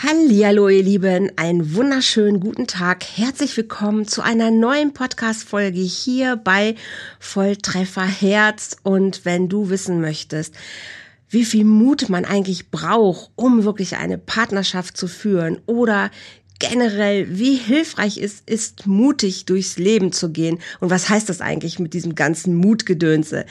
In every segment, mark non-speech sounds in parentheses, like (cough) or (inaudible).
Hallihallo, ihr Lieben, einen wunderschönen guten Tag. Herzlich willkommen zu einer neuen Podcast-Folge hier bei Volltreffer Herz. Und wenn du wissen möchtest, wie viel Mut man eigentlich braucht, um wirklich eine Partnerschaft zu führen oder generell, wie hilfreich es ist, mutig durchs Leben zu gehen. Und was heißt das eigentlich mit diesem ganzen Mutgedönse?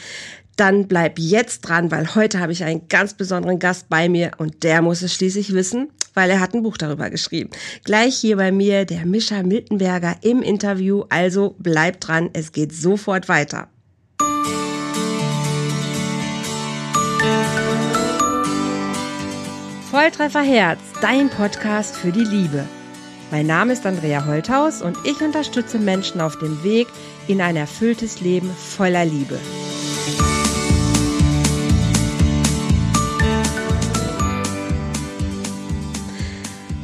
Dann bleib jetzt dran, weil heute habe ich einen ganz besonderen Gast bei mir und der muss es schließlich wissen weil er hat ein Buch darüber geschrieben. Gleich hier bei mir der Mischa Miltenberger im Interview. Also bleibt dran, es geht sofort weiter. Volltreffer Herz, dein Podcast für die Liebe. Mein Name ist Andrea Holthaus und ich unterstütze Menschen auf dem Weg in ein erfülltes Leben voller Liebe.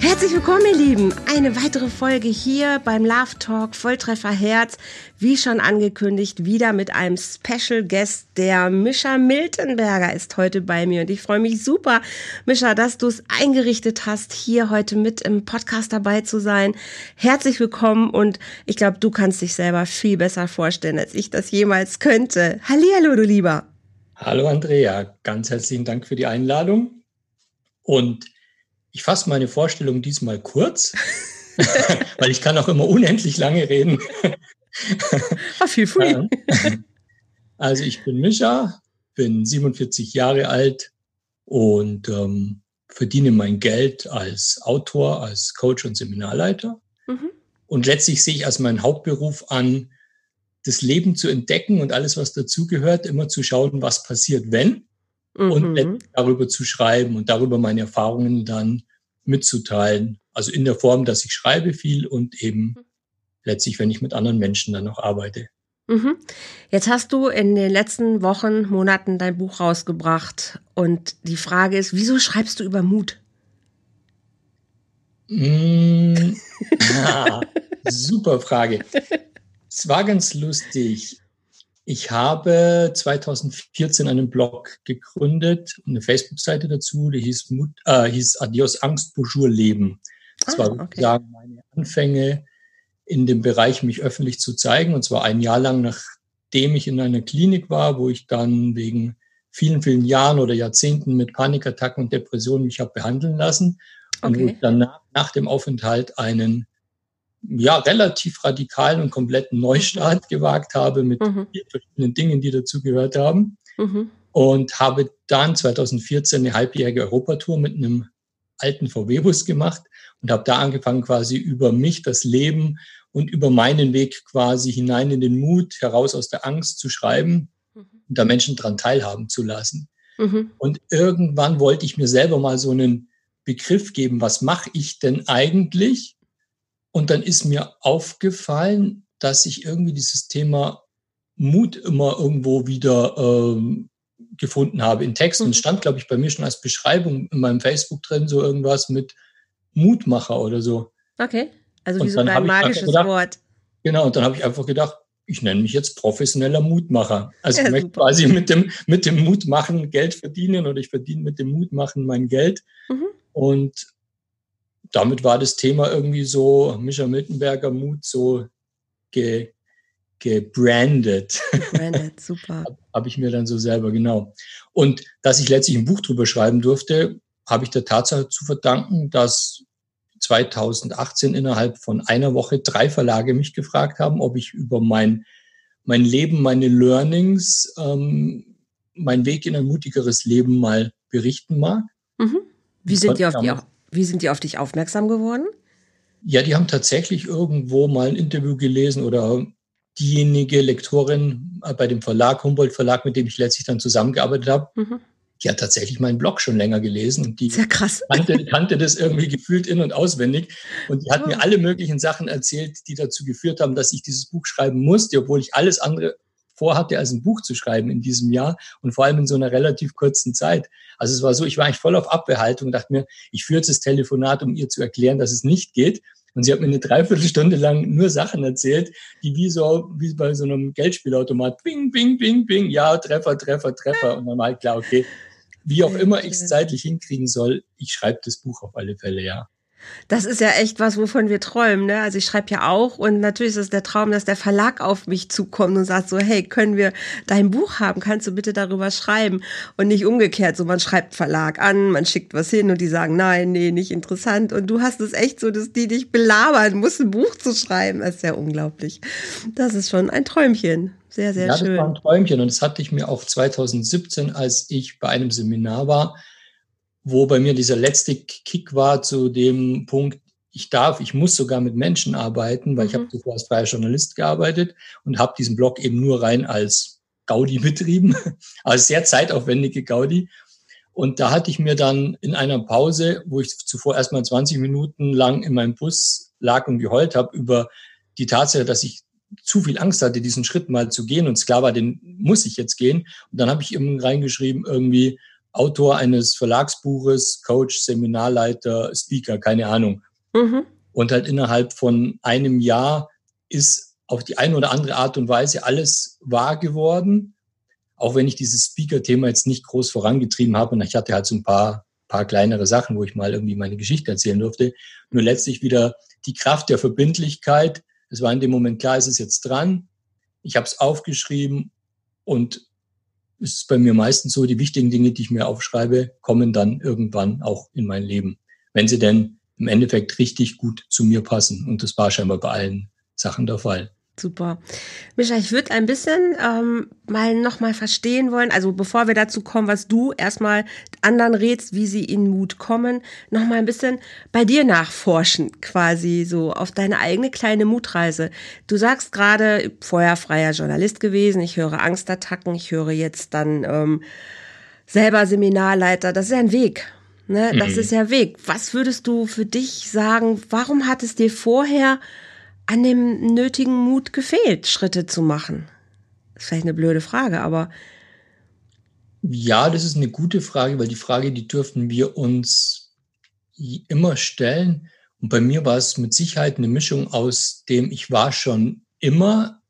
Herzlich willkommen, ihr Lieben. Eine weitere Folge hier beim Love Talk Volltreffer Herz. Wie schon angekündigt, wieder mit einem Special Guest. Der Mischa Miltenberger ist heute bei mir und ich freue mich super, Mischa, dass du es eingerichtet hast, hier heute mit im Podcast dabei zu sein. Herzlich willkommen und ich glaube, du kannst dich selber viel besser vorstellen, als ich das jemals könnte. Hallihallo, du Lieber. Hallo, Andrea. Ganz herzlichen Dank für die Einladung. Und ich fasse meine Vorstellung diesmal kurz, (laughs) weil ich kann auch immer unendlich lange reden. Ach, viel früh. Also ich bin Mischa, bin 47 Jahre alt und ähm, verdiene mein Geld als Autor, als Coach und Seminarleiter. Mhm. Und letztlich sehe ich als meinen Hauptberuf an, das Leben zu entdecken und alles, was dazugehört, immer zu schauen, was passiert, wenn mhm. und darüber zu schreiben und darüber meine Erfahrungen dann mitzuteilen. Also in der Form, dass ich schreibe viel und eben letztlich, wenn ich mit anderen Menschen dann noch arbeite. Mhm. Jetzt hast du in den letzten Wochen, Monaten dein Buch rausgebracht und die Frage ist, wieso schreibst du über Mut? Mmh, (laughs) ja, super Frage. Es war ganz lustig. Ich habe 2014 einen Blog gegründet, eine Facebook-Seite dazu, die hieß, Mut, äh, hieß Adios Angst, Bonjour Leben. Das ah, war sozusagen okay. meine Anfänge in dem Bereich, mich öffentlich zu zeigen. Und zwar ein Jahr lang, nachdem ich in einer Klinik war, wo ich dann wegen vielen, vielen Jahren oder Jahrzehnten mit Panikattacken und Depressionen mich habe behandeln lassen. Und wo ich dann nach, nach dem Aufenthalt einen ja, relativ radikalen und kompletten Neustart gewagt habe mit mhm. verschiedenen Dingen, die dazu gehört haben. Mhm. Und habe dann 2014 eine halbjährige Europatour mit einem alten VW-Bus gemacht und habe da angefangen, quasi über mich, das Leben und über meinen Weg quasi hinein in den Mut, heraus aus der Angst zu schreiben mhm. und da Menschen dran teilhaben zu lassen. Mhm. Und irgendwann wollte ich mir selber mal so einen Begriff geben, was mache ich denn eigentlich? Und dann ist mir aufgefallen, dass ich irgendwie dieses Thema Mut immer irgendwo wieder ähm, gefunden habe in Texten. Mhm. stand, glaube ich, bei mir schon als Beschreibung in meinem Facebook drin, so irgendwas mit Mutmacher oder so. Okay, also wie so ein magisches gedacht, Wort. Genau, und dann habe ich einfach gedacht, ich nenne mich jetzt professioneller Mutmacher. Also ja, ich möchte super. quasi mit dem, mit dem Mutmachen Geld verdienen oder ich verdiene mit dem Mutmachen mein Geld. Mhm. Und damit war das Thema irgendwie so, Micha Miltenberger Mut, so ge, gebrandet. Gebrandet, super. (laughs) habe ich mir dann so selber, genau. Und dass ich letztlich ein Buch drüber schreiben durfte, habe ich der Tatsache zu verdanken, dass 2018 innerhalb von einer Woche drei Verlage mich gefragt haben, ob ich über mein, mein Leben, meine Learnings, ähm, mein Weg in ein mutigeres Leben mal berichten mag. Mhm. Wie sind die auf die auch wie sind die auf dich aufmerksam geworden? Ja, die haben tatsächlich irgendwo mal ein Interview gelesen oder diejenige Lektorin bei dem Verlag, Humboldt Verlag, mit dem ich letztlich dann zusammengearbeitet habe, mhm. die hat tatsächlich meinen Blog schon länger gelesen und die Sehr krass. Kannte, kannte das irgendwie gefühlt in- und auswendig und die hat oh. mir alle möglichen Sachen erzählt, die dazu geführt haben, dass ich dieses Buch schreiben musste, obwohl ich alles andere vorhatte, als ein Buch zu schreiben in diesem Jahr und vor allem in so einer relativ kurzen Zeit. Also es war so, ich war eigentlich voll auf Abwehrhaltung und dachte mir, ich führe jetzt das Telefonat, um ihr zu erklären, dass es nicht geht. Und sie hat mir eine Dreiviertelstunde lang nur Sachen erzählt, die wie so, wie bei so einem Geldspielautomat, bing, bing, bing, bing, ja, Treffer, Treffer, Treffer. Und dann war halt klar, okay, Wie auch immer ich es zeitlich hinkriegen soll, ich schreibe das Buch auf alle Fälle, ja. Das ist ja echt was, wovon wir träumen. Ne? Also ich schreibe ja auch und natürlich ist es der Traum, dass der Verlag auf mich zukommt und sagt so, hey, können wir dein Buch haben? Kannst du bitte darüber schreiben? Und nicht umgekehrt, so man schreibt Verlag an, man schickt was hin und die sagen, nein, nee, nicht interessant. Und du hast es echt so, dass die dich belabern, musst ein Buch zu schreiben. Das ist ja unglaublich. Das ist schon ein Träumchen. Sehr, sehr ja, schön. Das war ein Träumchen und das hatte ich mir auch 2017, als ich bei einem Seminar war, wo bei mir dieser letzte Kick war zu dem Punkt, ich darf, ich muss sogar mit Menschen arbeiten, weil mhm. ich habe zuvor als freier Journalist gearbeitet und habe diesen Blog eben nur rein als Gaudi betrieben, (laughs) also sehr zeitaufwendige Gaudi. Und da hatte ich mir dann in einer Pause, wo ich zuvor erstmal 20 Minuten lang in meinem Bus lag und geheult habe über die Tatsache, dass ich zu viel Angst hatte, diesen Schritt mal zu gehen und es klar war, den muss ich jetzt gehen. Und dann habe ich eben reingeschrieben, irgendwie, Autor eines Verlagsbuches, Coach, Seminarleiter, Speaker, keine Ahnung. Mhm. Und halt innerhalb von einem Jahr ist auf die eine oder andere Art und Weise alles wahr geworden. Auch wenn ich dieses Speaker-Thema jetzt nicht groß vorangetrieben habe. Und ich hatte halt so ein paar, paar kleinere Sachen, wo ich mal irgendwie meine Geschichte erzählen durfte. Nur letztlich wieder die Kraft der Verbindlichkeit. Es war in dem Moment klar, es ist jetzt dran. Ich habe es aufgeschrieben und ist es bei mir meistens so, die wichtigen Dinge, die ich mir aufschreibe, kommen dann irgendwann auch in mein Leben. Wenn sie denn im Endeffekt richtig gut zu mir passen. Und das war scheinbar bei allen Sachen der Fall. Super. Micha, ich würde ein bisschen ähm, mal nochmal verstehen wollen, also bevor wir dazu kommen, was du erstmal anderen rätst, wie sie in Mut kommen, nochmal ein bisschen bei dir nachforschen, quasi so auf deine eigene kleine Mutreise. Du sagst gerade, vorher freier Journalist gewesen, ich höre Angstattacken, ich höre jetzt dann ähm, selber Seminarleiter, das ist ja ein Weg. Ne? Das mhm. ist ja Weg. Was würdest du für dich sagen, warum hat es dir vorher an dem nötigen Mut gefehlt, Schritte zu machen? Das ist vielleicht eine blöde Frage, aber. Ja, das ist eine gute Frage, weil die Frage, die dürfen wir uns immer stellen. Und bei mir war es mit Sicherheit eine Mischung aus dem, ich war schon immer,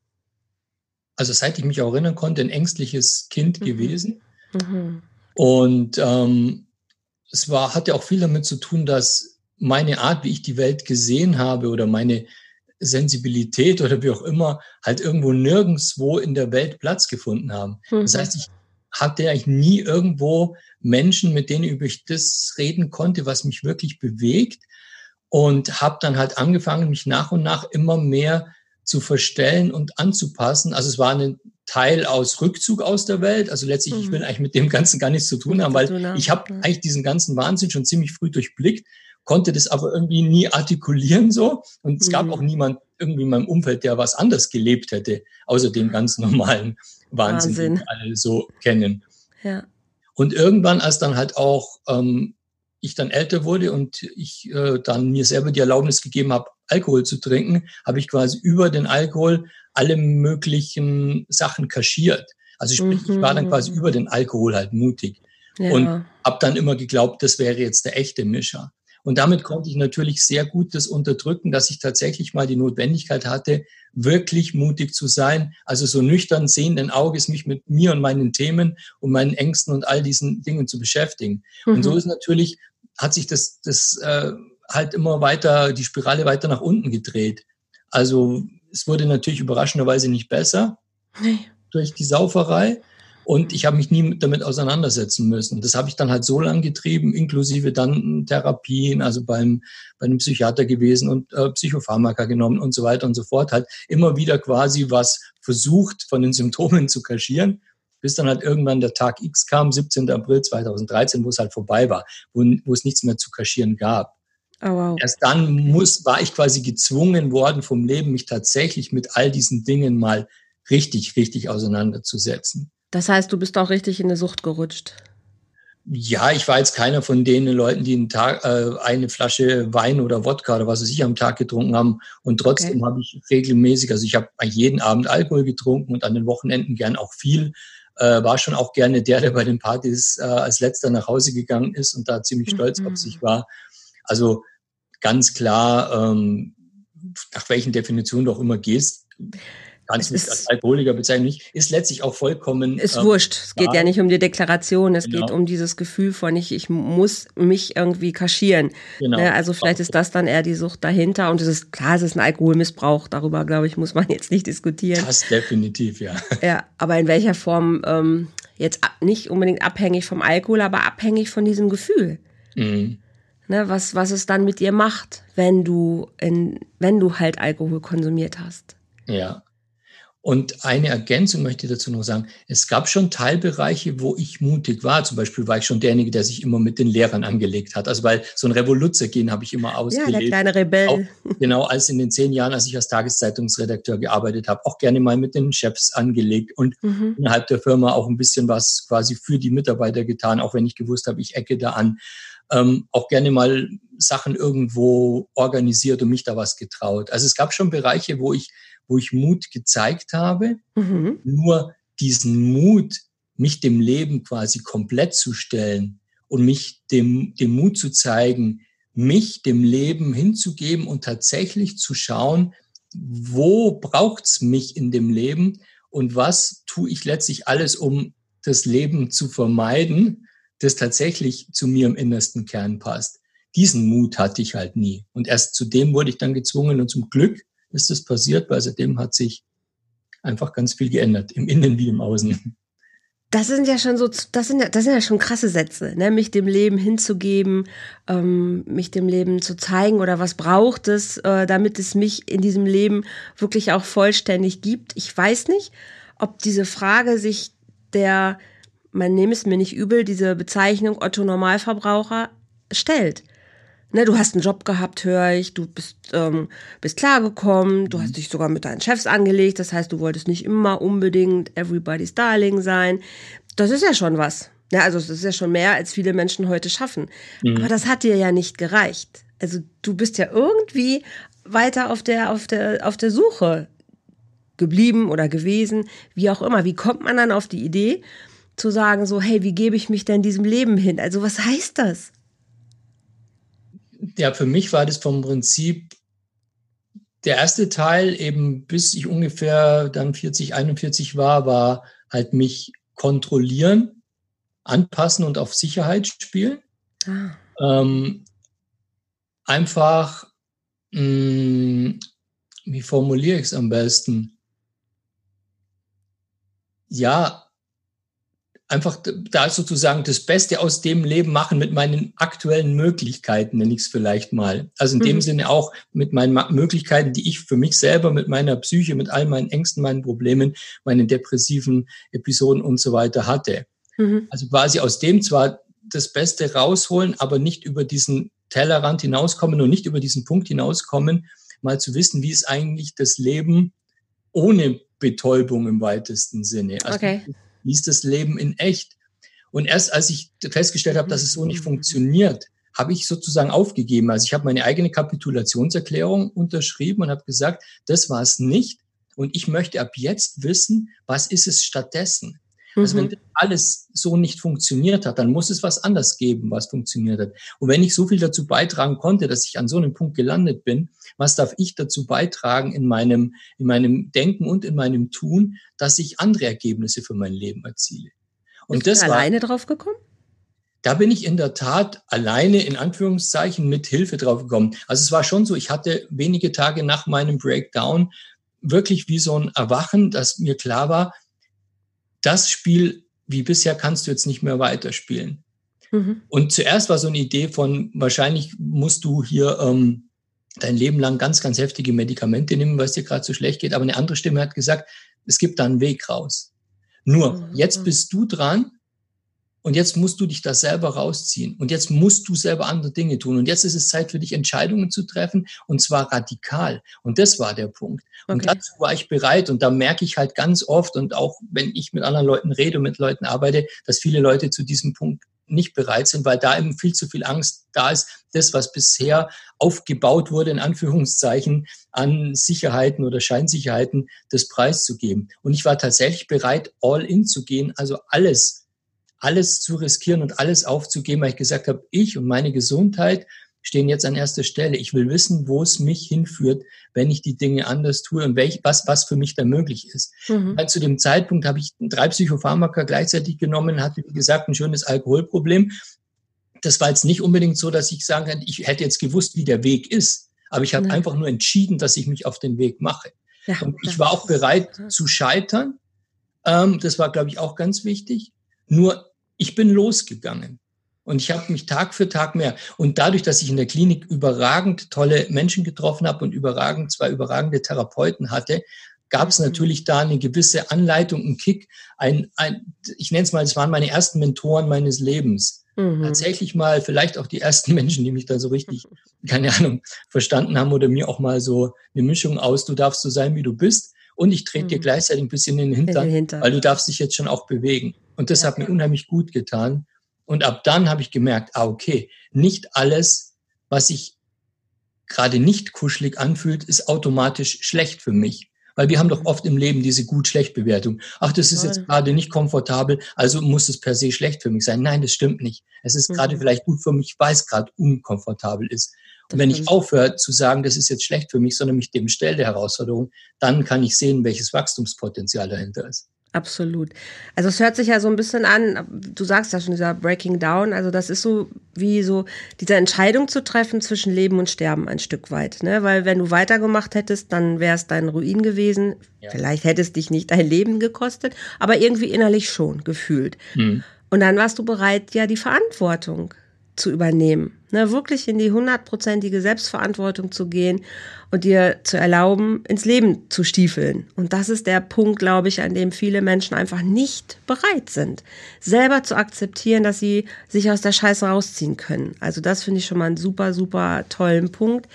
also seit ich mich auch erinnern konnte, ein ängstliches Kind mhm. gewesen. Mhm. Und ähm, es war, hatte auch viel damit zu tun, dass meine Art, wie ich die Welt gesehen habe oder meine Sensibilität oder wie auch immer halt irgendwo nirgendswo in der Welt Platz gefunden haben. Mhm. Das heißt, ich hatte eigentlich nie irgendwo Menschen, mit denen ich das reden konnte, was mich wirklich bewegt und habe dann halt angefangen, mich nach und nach immer mehr zu verstellen und anzupassen. Also es war ein Teil aus Rückzug aus der Welt. Also letztlich, mhm. ich will eigentlich mit dem Ganzen gar nichts zu tun haben, weil ich habe eigentlich diesen ganzen Wahnsinn schon ziemlich früh durchblickt konnte das aber irgendwie nie artikulieren so. Und es gab mhm. auch niemand irgendwie in meinem Umfeld, der was anders gelebt hätte, außer dem ganz normalen (laughs) Wahnsinn, Wahnsinn. den wir alle so kennen. Ja. Und irgendwann, als dann halt auch ähm, ich dann älter wurde und ich äh, dann mir selber die Erlaubnis gegeben habe, Alkohol zu trinken, habe ich quasi über den Alkohol alle möglichen Sachen kaschiert. Also sprich, mhm. ich war dann quasi mhm. über den Alkohol halt mutig ja. und habe dann immer geglaubt, das wäre jetzt der echte Mischer. Und damit konnte ich natürlich sehr gut das unterdrücken, dass ich tatsächlich mal die Notwendigkeit hatte, wirklich mutig zu sein. Also so nüchtern sehenden Auges mich mit mir und meinen Themen und meinen Ängsten und all diesen Dingen zu beschäftigen. Mhm. Und so mhm. ist natürlich, hat sich das, das äh, halt immer weiter, die Spirale weiter nach unten gedreht. Also es wurde natürlich überraschenderweise nicht besser nee. durch die Sauferei. Und ich habe mich nie damit auseinandersetzen müssen. Das habe ich dann halt so lang getrieben, inklusive dann Therapien, also beim, bei einem Psychiater gewesen und äh, Psychopharmaka genommen und so weiter und so fort. Halt immer wieder quasi was versucht von den Symptomen zu kaschieren, bis dann halt irgendwann der Tag X kam, 17. April 2013, wo es halt vorbei war, wo, wo es nichts mehr zu kaschieren gab. Oh, wow. Erst dann muss, war ich quasi gezwungen worden vom Leben, mich tatsächlich mit all diesen Dingen mal richtig, richtig auseinanderzusetzen. Das heißt, du bist auch richtig in eine Sucht gerutscht. Ja, ich war jetzt keiner von den Leuten, die einen Tag, äh, eine Flasche Wein oder Wodka oder was weiß ich am Tag getrunken haben. Und trotzdem okay. habe ich regelmäßig, also ich habe jeden Abend Alkohol getrunken und an den Wochenenden gern auch viel. Äh, war schon auch gerne der, der bei den Partys äh, als letzter nach Hause gegangen ist und da ziemlich stolz mhm. auf sich war. Also ganz klar, ähm, nach welchen Definitionen du auch immer gehst, kannst mich als Alkoholiker bezeichnen, ist letztlich auch vollkommen. Ist ähm, wurscht. Es geht ja nicht um die Deklaration, es genau. geht um dieses Gefühl von ich, ich muss mich irgendwie kaschieren. Genau. Ne? Also vielleicht ist das dann eher die Sucht dahinter und es ist klar, es ist ein Alkoholmissbrauch, darüber glaube ich, muss man (laughs) jetzt nicht diskutieren. Das definitiv, ja. Ja, aber in welcher Form ähm, jetzt nicht unbedingt abhängig vom Alkohol, aber abhängig von diesem Gefühl. Mhm. Ne, was, was es dann mit dir macht, wenn du, in, wenn du halt Alkohol konsumiert hast. Ja. Und eine Ergänzung möchte ich dazu noch sagen. Es gab schon Teilbereiche, wo ich mutig war. Zum Beispiel war ich schon derjenige, der sich immer mit den Lehrern angelegt hat. Also weil so ein Revoluzzer-Gen habe ich immer ausgelebt. Ja, der kleine Rebell. Auch, genau, als in den zehn Jahren, als ich als Tageszeitungsredakteur gearbeitet habe, auch gerne mal mit den Chefs angelegt und mhm. innerhalb der Firma auch ein bisschen was quasi für die Mitarbeiter getan, auch wenn ich gewusst habe, ich ecke da an. Ähm, auch gerne mal Sachen irgendwo organisiert und mich da was getraut. Also es gab schon Bereiche, wo ich wo ich Mut gezeigt habe. Mhm. Nur diesen Mut, mich dem Leben quasi komplett zu stellen und mich dem, dem Mut zu zeigen, mich dem Leben hinzugeben und tatsächlich zu schauen, wo braucht's mich in dem Leben und was tue ich letztlich alles, um das Leben zu vermeiden, das tatsächlich zu mir im innersten Kern passt. Diesen Mut hatte ich halt nie. Und erst zu dem wurde ich dann gezwungen und zum Glück ist das passiert, weil seitdem hat sich einfach ganz viel geändert, im Innen wie im Außen. Das sind ja schon so, das sind ja, das sind ja schon krasse Sätze, ne? mich dem Leben hinzugeben, ähm, mich dem Leben zu zeigen oder was braucht es, äh, damit es mich in diesem Leben wirklich auch vollständig gibt. Ich weiß nicht, ob diese Frage sich der, man nehme es mir nicht übel, diese Bezeichnung Otto Normalverbraucher stellt. Ne, du hast einen Job gehabt, höre ich, du bist, ähm, bist klargekommen, du hast mhm. dich sogar mit deinen Chefs angelegt, das heißt, du wolltest nicht immer unbedingt everybody's darling sein. Das ist ja schon was. Ja, also das ist ja schon mehr, als viele Menschen heute schaffen. Mhm. Aber das hat dir ja nicht gereicht. Also du bist ja irgendwie weiter auf der, auf der, auf der Suche geblieben oder gewesen, wie auch immer. Wie kommt man dann auf die Idee zu sagen, so, hey, wie gebe ich mich denn diesem Leben hin? Also was heißt das? Ja, für mich war das vom Prinzip der erste Teil, eben bis ich ungefähr dann 40, 41 war, war halt mich kontrollieren, anpassen und auf Sicherheit spielen. Ah. Ähm, einfach, mh, hm, wie formuliere ich es am besten? Ja, einfach da sozusagen das Beste aus dem Leben machen mit meinen aktuellen Möglichkeiten, nenne ich es vielleicht mal. Also in mhm. dem Sinne auch mit meinen Möglichkeiten, die ich für mich selber, mit meiner Psyche, mit all meinen Ängsten, meinen Problemen, meinen depressiven Episoden und so weiter hatte. Mhm. Also quasi aus dem zwar das Beste rausholen, aber nicht über diesen Tellerrand hinauskommen und nicht über diesen Punkt hinauskommen, mal zu wissen, wie ist eigentlich das Leben ohne Betäubung im weitesten Sinne. Also okay wie ist das Leben in echt? Und erst als ich festgestellt habe, dass es so nicht funktioniert, habe ich sozusagen aufgegeben. Also ich habe meine eigene Kapitulationserklärung unterschrieben und habe gesagt, das war es nicht. Und ich möchte ab jetzt wissen, was ist es stattdessen? Also wenn mhm. alles so nicht funktioniert hat, dann muss es was anders geben, was funktioniert hat. Und wenn ich so viel dazu beitragen konnte, dass ich an so einem Punkt gelandet bin, was darf ich dazu beitragen in meinem, in meinem Denken und in meinem Tun, dass ich andere Ergebnisse für mein Leben erziele? Und Bist das du alleine war, drauf gekommen? Da bin ich in der Tat alleine in Anführungszeichen mit Hilfe drauf gekommen. Also es war schon so, ich hatte wenige Tage nach meinem Breakdown wirklich wie so ein Erwachen, dass mir klar war, das Spiel wie bisher kannst du jetzt nicht mehr weiterspielen. Mhm. Und zuerst war so eine Idee von, wahrscheinlich musst du hier ähm, dein Leben lang ganz, ganz heftige Medikamente nehmen, weil es dir gerade so schlecht geht. Aber eine andere Stimme hat gesagt, es gibt da einen Weg raus. Nur, mhm. jetzt bist du dran und jetzt musst du dich da selber rausziehen. Und jetzt musst du selber andere Dinge tun. Und jetzt ist es Zeit für dich, Entscheidungen zu treffen. Und zwar radikal. Und das war der Punkt. Okay. Und dazu war ich bereit. Und da merke ich halt ganz oft und auch wenn ich mit anderen Leuten rede und mit Leuten arbeite, dass viele Leute zu diesem Punkt nicht bereit sind, weil da eben viel zu viel Angst da ist, das, was bisher aufgebaut wurde, in Anführungszeichen, an Sicherheiten oder Scheinsicherheiten, das preiszugeben. Und ich war tatsächlich bereit, all in zu gehen, also alles alles zu riskieren und alles aufzugeben, weil ich gesagt habe, ich und meine Gesundheit stehen jetzt an erster Stelle. Ich will wissen, wo es mich hinführt, wenn ich die Dinge anders tue und welch, was, was für mich da möglich ist. Mhm. Zu dem Zeitpunkt habe ich drei Psychopharmaka gleichzeitig genommen, hatte, wie gesagt, ein schönes Alkoholproblem. Das war jetzt nicht unbedingt so, dass ich sagen kann, ich hätte jetzt gewusst, wie der Weg ist. Aber ich habe ja. einfach nur entschieden, dass ich mich auf den Weg mache. Ja, und ich war auch bereit zu scheitern. Ähm, das war, glaube ich, auch ganz wichtig. Nur ich bin losgegangen. Und ich habe mich Tag für Tag mehr. Und dadurch, dass ich in der Klinik überragend tolle Menschen getroffen habe und überragend zwei überragende Therapeuten hatte, gab es mhm. natürlich da eine gewisse Anleitung, einen Kick. Ein, ein, ich nenne es mal, es waren meine ersten Mentoren meines Lebens. Mhm. Tatsächlich mal vielleicht auch die ersten (laughs) Menschen, die mich da so richtig, (laughs) keine Ahnung, verstanden haben oder mir auch mal so eine Mischung aus, du darfst so sein, wie du bist. Und ich trete mhm. dir gleichzeitig ein bisschen in den Hintern, Hintern, weil du darfst dich jetzt schon auch bewegen. Und das ja. hat mir unheimlich gut getan. Und ab dann habe ich gemerkt, ah, okay, nicht alles, was sich gerade nicht kuschelig anfühlt, ist automatisch schlecht für mich. Weil wir haben doch oft im Leben diese Gut-Schlecht-Bewertung. Ach, das ist jetzt gerade nicht komfortabel, also muss es per se schlecht für mich sein. Nein, das stimmt nicht. Es ist mhm. gerade vielleicht gut für mich, weil es gerade unkomfortabel ist. Und wenn ich aufhöre zu sagen, das ist jetzt schlecht für mich, sondern mich dem stelle der Herausforderung, dann kann ich sehen, welches Wachstumspotenzial dahinter ist. Absolut. Also es hört sich ja so ein bisschen an, du sagst ja schon, dieser Breaking Down, also das ist so wie so diese Entscheidung zu treffen zwischen Leben und Sterben ein Stück weit. Ne? Weil wenn du weitergemacht hättest, dann wäre es dein Ruin gewesen. Ja. Vielleicht hätte es dich nicht dein Leben gekostet, aber irgendwie innerlich schon gefühlt. Mhm. Und dann warst du bereit, ja, die Verantwortung zu übernehmen. Ne, wirklich in die hundertprozentige Selbstverantwortung zu gehen und dir zu erlauben, ins Leben zu stiefeln. Und das ist der Punkt, glaube ich, an dem viele Menschen einfach nicht bereit sind, selber zu akzeptieren, dass sie sich aus der Scheiße rausziehen können. Also das finde ich schon mal einen super, super tollen Punkt.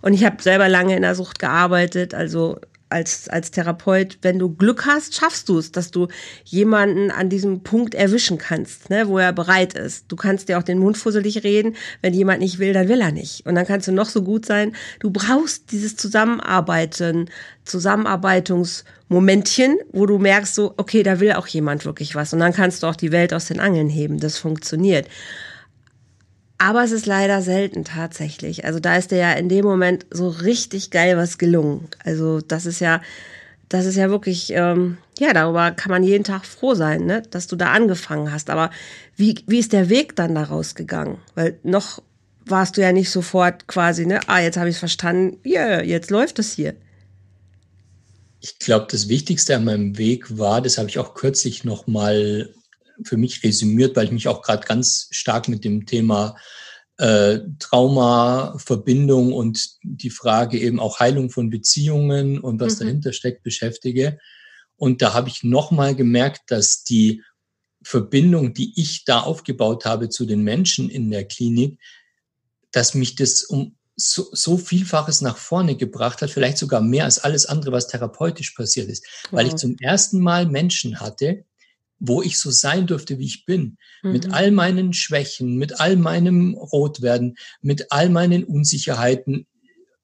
Und ich habe selber lange in der Sucht gearbeitet, also als, als Therapeut, wenn du Glück hast, schaffst du es, dass du jemanden an diesem Punkt erwischen kannst, ne, wo er bereit ist. Du kannst dir auch den Mund fusselig reden. Wenn jemand nicht will, dann will er nicht. Und dann kannst du noch so gut sein. Du brauchst dieses Zusammenarbeiten, Zusammenarbeitungsmomentchen, wo du merkst so, okay, da will auch jemand wirklich was. Und dann kannst du auch die Welt aus den Angeln heben. Das funktioniert. Aber es ist leider selten tatsächlich. Also da ist dir ja in dem Moment so richtig geil was gelungen. Also das ist ja, das ist ja wirklich, ähm, ja, darüber kann man jeden Tag froh sein, ne? dass du da angefangen hast. Aber wie, wie ist der Weg dann daraus gegangen? Weil noch warst du ja nicht sofort quasi, ne, ah, jetzt habe ich es verstanden, ja, yeah, jetzt läuft es hier. Ich glaube, das Wichtigste an meinem Weg war, das habe ich auch kürzlich nochmal für mich resümiert, weil ich mich auch gerade ganz stark mit dem Thema äh, Trauma, Verbindung und die Frage eben auch Heilung von Beziehungen und was mhm. dahinter steckt beschäftige. Und da habe ich nochmal gemerkt, dass die Verbindung, die ich da aufgebaut habe zu den Menschen in der Klinik, dass mich das um so, so Vielfaches nach vorne gebracht hat, vielleicht sogar mehr als alles andere, was therapeutisch passiert ist, weil ich zum ersten Mal Menschen hatte, wo ich so sein durfte, wie ich bin. Mhm. Mit all meinen Schwächen, mit all meinem Rotwerden, mit all meinen Unsicherheiten.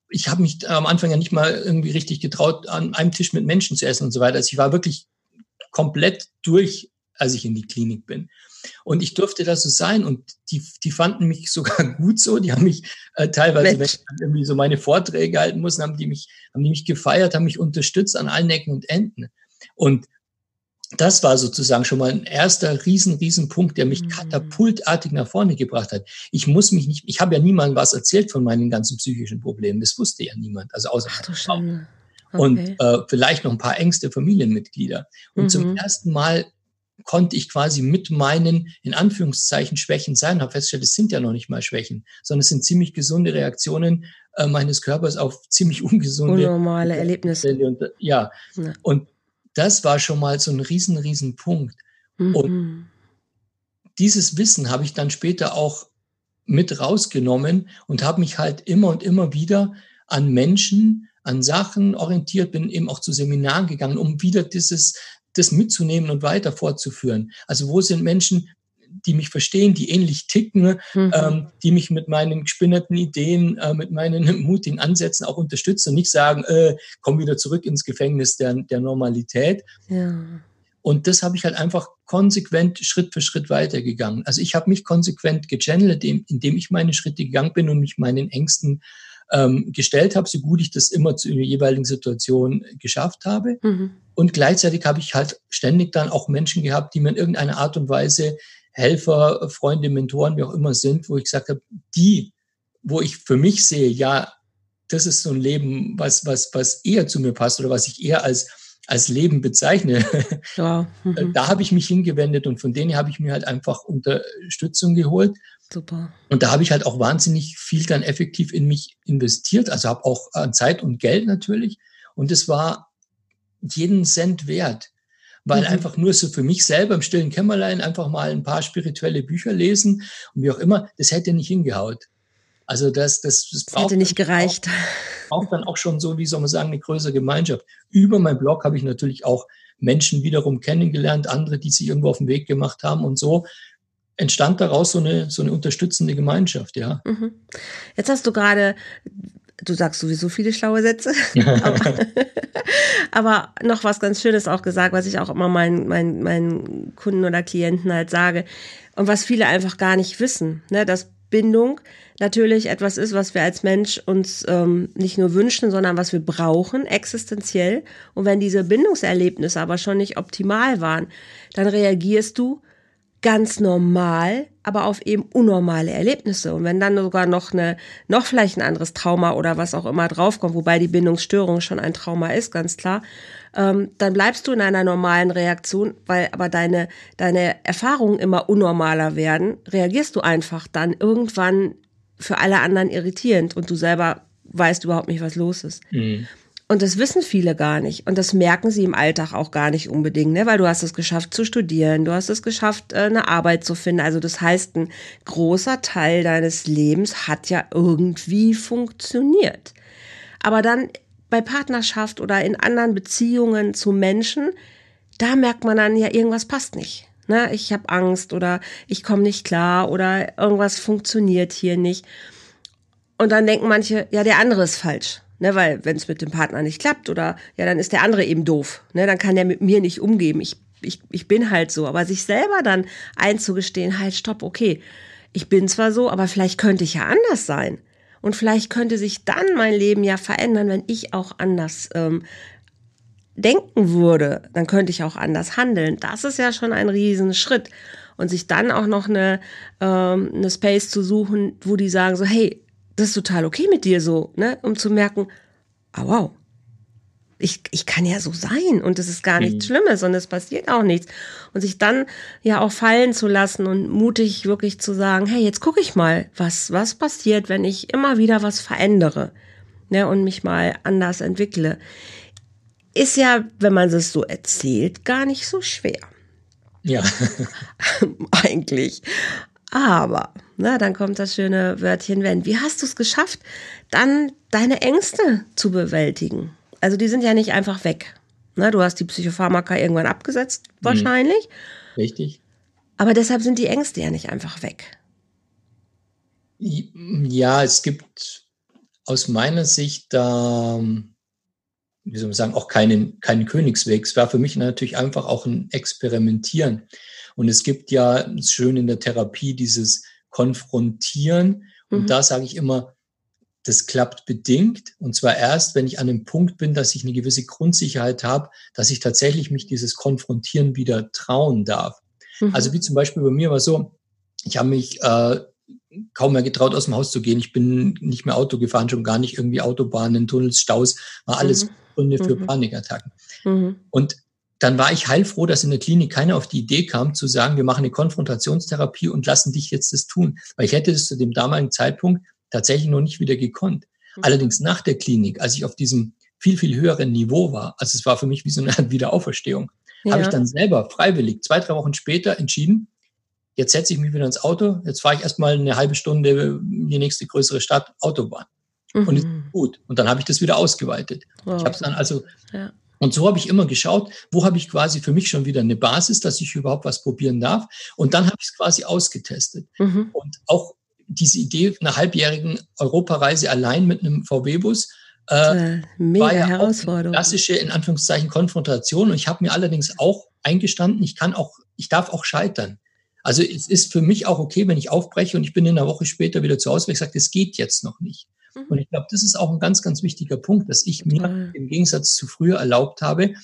Ich habe mich am Anfang ja nicht mal irgendwie richtig getraut, an einem Tisch mit Menschen zu essen und so weiter. Also ich war wirklich komplett durch, als ich in die Klinik bin. Und ich durfte da so sein und die, die fanden mich (laughs) sogar gut so. Die haben mich äh, teilweise, Mensch. wenn ich irgendwie so meine Vorträge halten musste, haben die mich, haben die mich gefeiert, haben mich unterstützt an allen Ecken und Enden. Und das war sozusagen schon mal ein erster riesen, riesen Punkt, der mich mhm. katapultartig nach vorne gebracht hat. Ich muss mich nicht, ich habe ja niemandem was erzählt von meinen ganzen psychischen Problemen. Das wusste ja niemand, also außer Ach. Okay. Und äh, vielleicht noch ein paar engste Familienmitglieder. Und mhm. zum ersten Mal konnte ich quasi mit meinen, in Anführungszeichen, Schwächen sein, habe festgestellt, es sind ja noch nicht mal Schwächen, sondern es sind ziemlich gesunde Reaktionen äh, meines Körpers auf ziemlich ungesunde normale Erlebnisse. Und, ja. ja. Und das war schon mal so ein riesen, riesen Punkt. Mhm. Und dieses Wissen habe ich dann später auch mit rausgenommen und habe mich halt immer und immer wieder an Menschen, an Sachen orientiert, bin eben auch zu Seminaren gegangen, um wieder dieses, das mitzunehmen und weiter fortzuführen. Also wo sind Menschen, die mich verstehen, die ähnlich ticken, mhm. ähm, die mich mit meinen gespinnerten Ideen, äh, mit meinen (laughs) mutigen Ansätzen auch unterstützen und nicht sagen, äh, komm wieder zurück ins Gefängnis der, der Normalität. Ja. Und das habe ich halt einfach konsequent Schritt für Schritt weitergegangen. Also ich habe mich konsequent gechannelt, indem ich meine Schritte gegangen bin und mich meinen Ängsten ähm, gestellt habe, so gut ich das immer zu der jeweiligen Situation geschafft habe. Mhm. Und gleichzeitig habe ich halt ständig dann auch Menschen gehabt, die mir in irgendeiner Art und Weise Helfer, Freunde, Mentoren, wie auch immer sind, wo ich gesagt habe, die, wo ich für mich sehe, ja, das ist so ein Leben, was, was, was eher zu mir passt oder was ich eher als, als Leben bezeichne. (laughs) Ja. Mhm. Da habe ich mich hingewendet und von denen habe ich mir halt einfach Unterstützung geholt. Super. Und da habe ich halt auch wahnsinnig viel dann effektiv in mich investiert, also habe auch an Zeit und Geld natürlich. Und es war jeden Cent wert, weil mhm. einfach nur so für mich selber im stillen Kämmerlein einfach mal ein paar spirituelle Bücher lesen und wie auch immer, das hätte nicht hingehaut. Also das, das, das, das hätte nicht gereicht. Auch, auch dann auch schon so, wie soll man sagen, eine größere Gemeinschaft. Über mein Blog habe ich natürlich auch Menschen wiederum kennengelernt, andere, die sich irgendwo auf den Weg gemacht haben und so entstand daraus so eine, so eine unterstützende Gemeinschaft, ja. Mhm. Jetzt hast du gerade, du sagst sowieso viele schlaue Sätze, (laughs) aber, aber, noch was ganz Schönes auch gesagt, was ich auch immer meinen, meinen, meinen Kunden oder Klienten halt sage und was viele einfach gar nicht wissen, ne, dass Bindung natürlich etwas ist, was wir als Mensch uns ähm, nicht nur wünschen, sondern was wir brauchen, existenziell. Und wenn diese Bindungserlebnisse aber schon nicht optimal waren, dann reagierst du ganz normal, aber auf eben unnormale Erlebnisse. Und wenn dann sogar noch eine, noch vielleicht ein anderes Trauma oder was auch immer draufkommt, wobei die Bindungsstörung schon ein Trauma ist, ganz klar, ähm, dann bleibst du in einer normalen Reaktion, weil aber deine, deine Erfahrungen immer unnormaler werden, reagierst du einfach dann irgendwann für alle anderen irritierend und du selber weißt überhaupt nicht, was los ist. Mhm. Und das wissen viele gar nicht. Und das merken sie im Alltag auch gar nicht unbedingt, ne? weil du hast es geschafft zu studieren, du hast es geschafft, äh, eine Arbeit zu finden. Also das heißt, ein großer Teil deines Lebens hat ja irgendwie funktioniert. Aber dann bei Partnerschaft oder in anderen Beziehungen zu Menschen, da merkt man dann ja, irgendwas passt nicht. Ne? Ich habe Angst oder ich komme nicht klar oder irgendwas funktioniert hier nicht. Und dann denken manche, ja, der andere ist falsch. Ne, weil wenn es mit dem Partner nicht klappt oder ja, dann ist der andere eben doof. Ne, dann kann der mit mir nicht umgehen. Ich, ich, ich bin halt so. Aber sich selber dann einzugestehen, halt, stopp, okay, ich bin zwar so, aber vielleicht könnte ich ja anders sein. Und vielleicht könnte sich dann mein Leben ja verändern, wenn ich auch anders ähm, denken würde. Dann könnte ich auch anders handeln. Das ist ja schon ein Riesenschritt. Und sich dann auch noch eine, ähm, eine Space zu suchen, wo die sagen so, hey, das ist total okay mit dir so, ne? Um zu merken, oh, wow, ich, ich kann ja so sein und es ist gar nichts mhm. Schlimmes und es passiert auch nichts. Und sich dann ja auch fallen zu lassen und mutig wirklich zu sagen, hey, jetzt gucke ich mal, was, was passiert, wenn ich immer wieder was verändere ne, und mich mal anders entwickle. Ist ja, wenn man es so erzählt, gar nicht so schwer. Ja. (laughs) Eigentlich. Aber, na, dann kommt das schöne Wörtchen wenn. Wie hast du es geschafft, dann deine Ängste zu bewältigen? Also die sind ja nicht einfach weg. Na, du hast die Psychopharmaka irgendwann abgesetzt, mhm. wahrscheinlich. Richtig. Aber deshalb sind die Ängste ja nicht einfach weg. Ja, es gibt aus meiner Sicht da, wie soll man sagen, auch keinen, keinen Königsweg. Es war für mich natürlich einfach auch ein Experimentieren. Und es gibt ja schön in der Therapie dieses Konfrontieren. Und mhm. da sage ich immer, das klappt bedingt. Und zwar erst, wenn ich an einem Punkt bin, dass ich eine gewisse Grundsicherheit habe, dass ich tatsächlich mich dieses Konfrontieren wieder trauen darf. Mhm. Also wie zum Beispiel bei mir war so, ich habe mich äh, kaum mehr getraut, aus dem Haus zu gehen. Ich bin nicht mehr Auto gefahren, schon gar nicht irgendwie Autobahnen, Tunnels, Staus, war alles mhm. Gründe für mhm. Panikattacken. Mhm. Und dann war ich heilfroh, dass in der Klinik keiner auf die Idee kam, zu sagen, wir machen eine Konfrontationstherapie und lassen dich jetzt das tun. Weil ich hätte das zu dem damaligen Zeitpunkt tatsächlich noch nicht wieder gekonnt. Mhm. Allerdings nach der Klinik, als ich auf diesem viel, viel höheren Niveau war, also es war für mich wie so eine Art Wiederauferstehung, ja. habe ich dann selber freiwillig zwei, drei Wochen später entschieden, jetzt setze ich mich wieder ins Auto, jetzt fahre ich erstmal eine halbe Stunde in die nächste größere Stadt, Autobahn. Mhm. Und ist gut. Und dann habe ich das wieder ausgeweitet. Wow. Ich habe es dann also ja. Und so habe ich immer geschaut, wo habe ich quasi für mich schon wieder eine Basis, dass ich überhaupt was probieren darf. Und dann habe ich es quasi ausgetestet. Mhm. Und auch diese Idee einer halbjährigen Europareise allein mit einem VW-Bus äh, mega war ja Herausforderung. klassische, in Anführungszeichen, Konfrontation. Und ich habe mir allerdings auch eingestanden, ich kann auch, ich darf auch scheitern. Also es ist für mich auch okay, wenn ich aufbreche und ich bin in einer Woche später wieder zu Hause, weil ich sage, es geht jetzt noch nicht. Mhm. Und ich glaube, das ist auch ein ganz, ganz wichtiger Punkt, dass ich mir im Gegensatz zu früher erlaubt habe,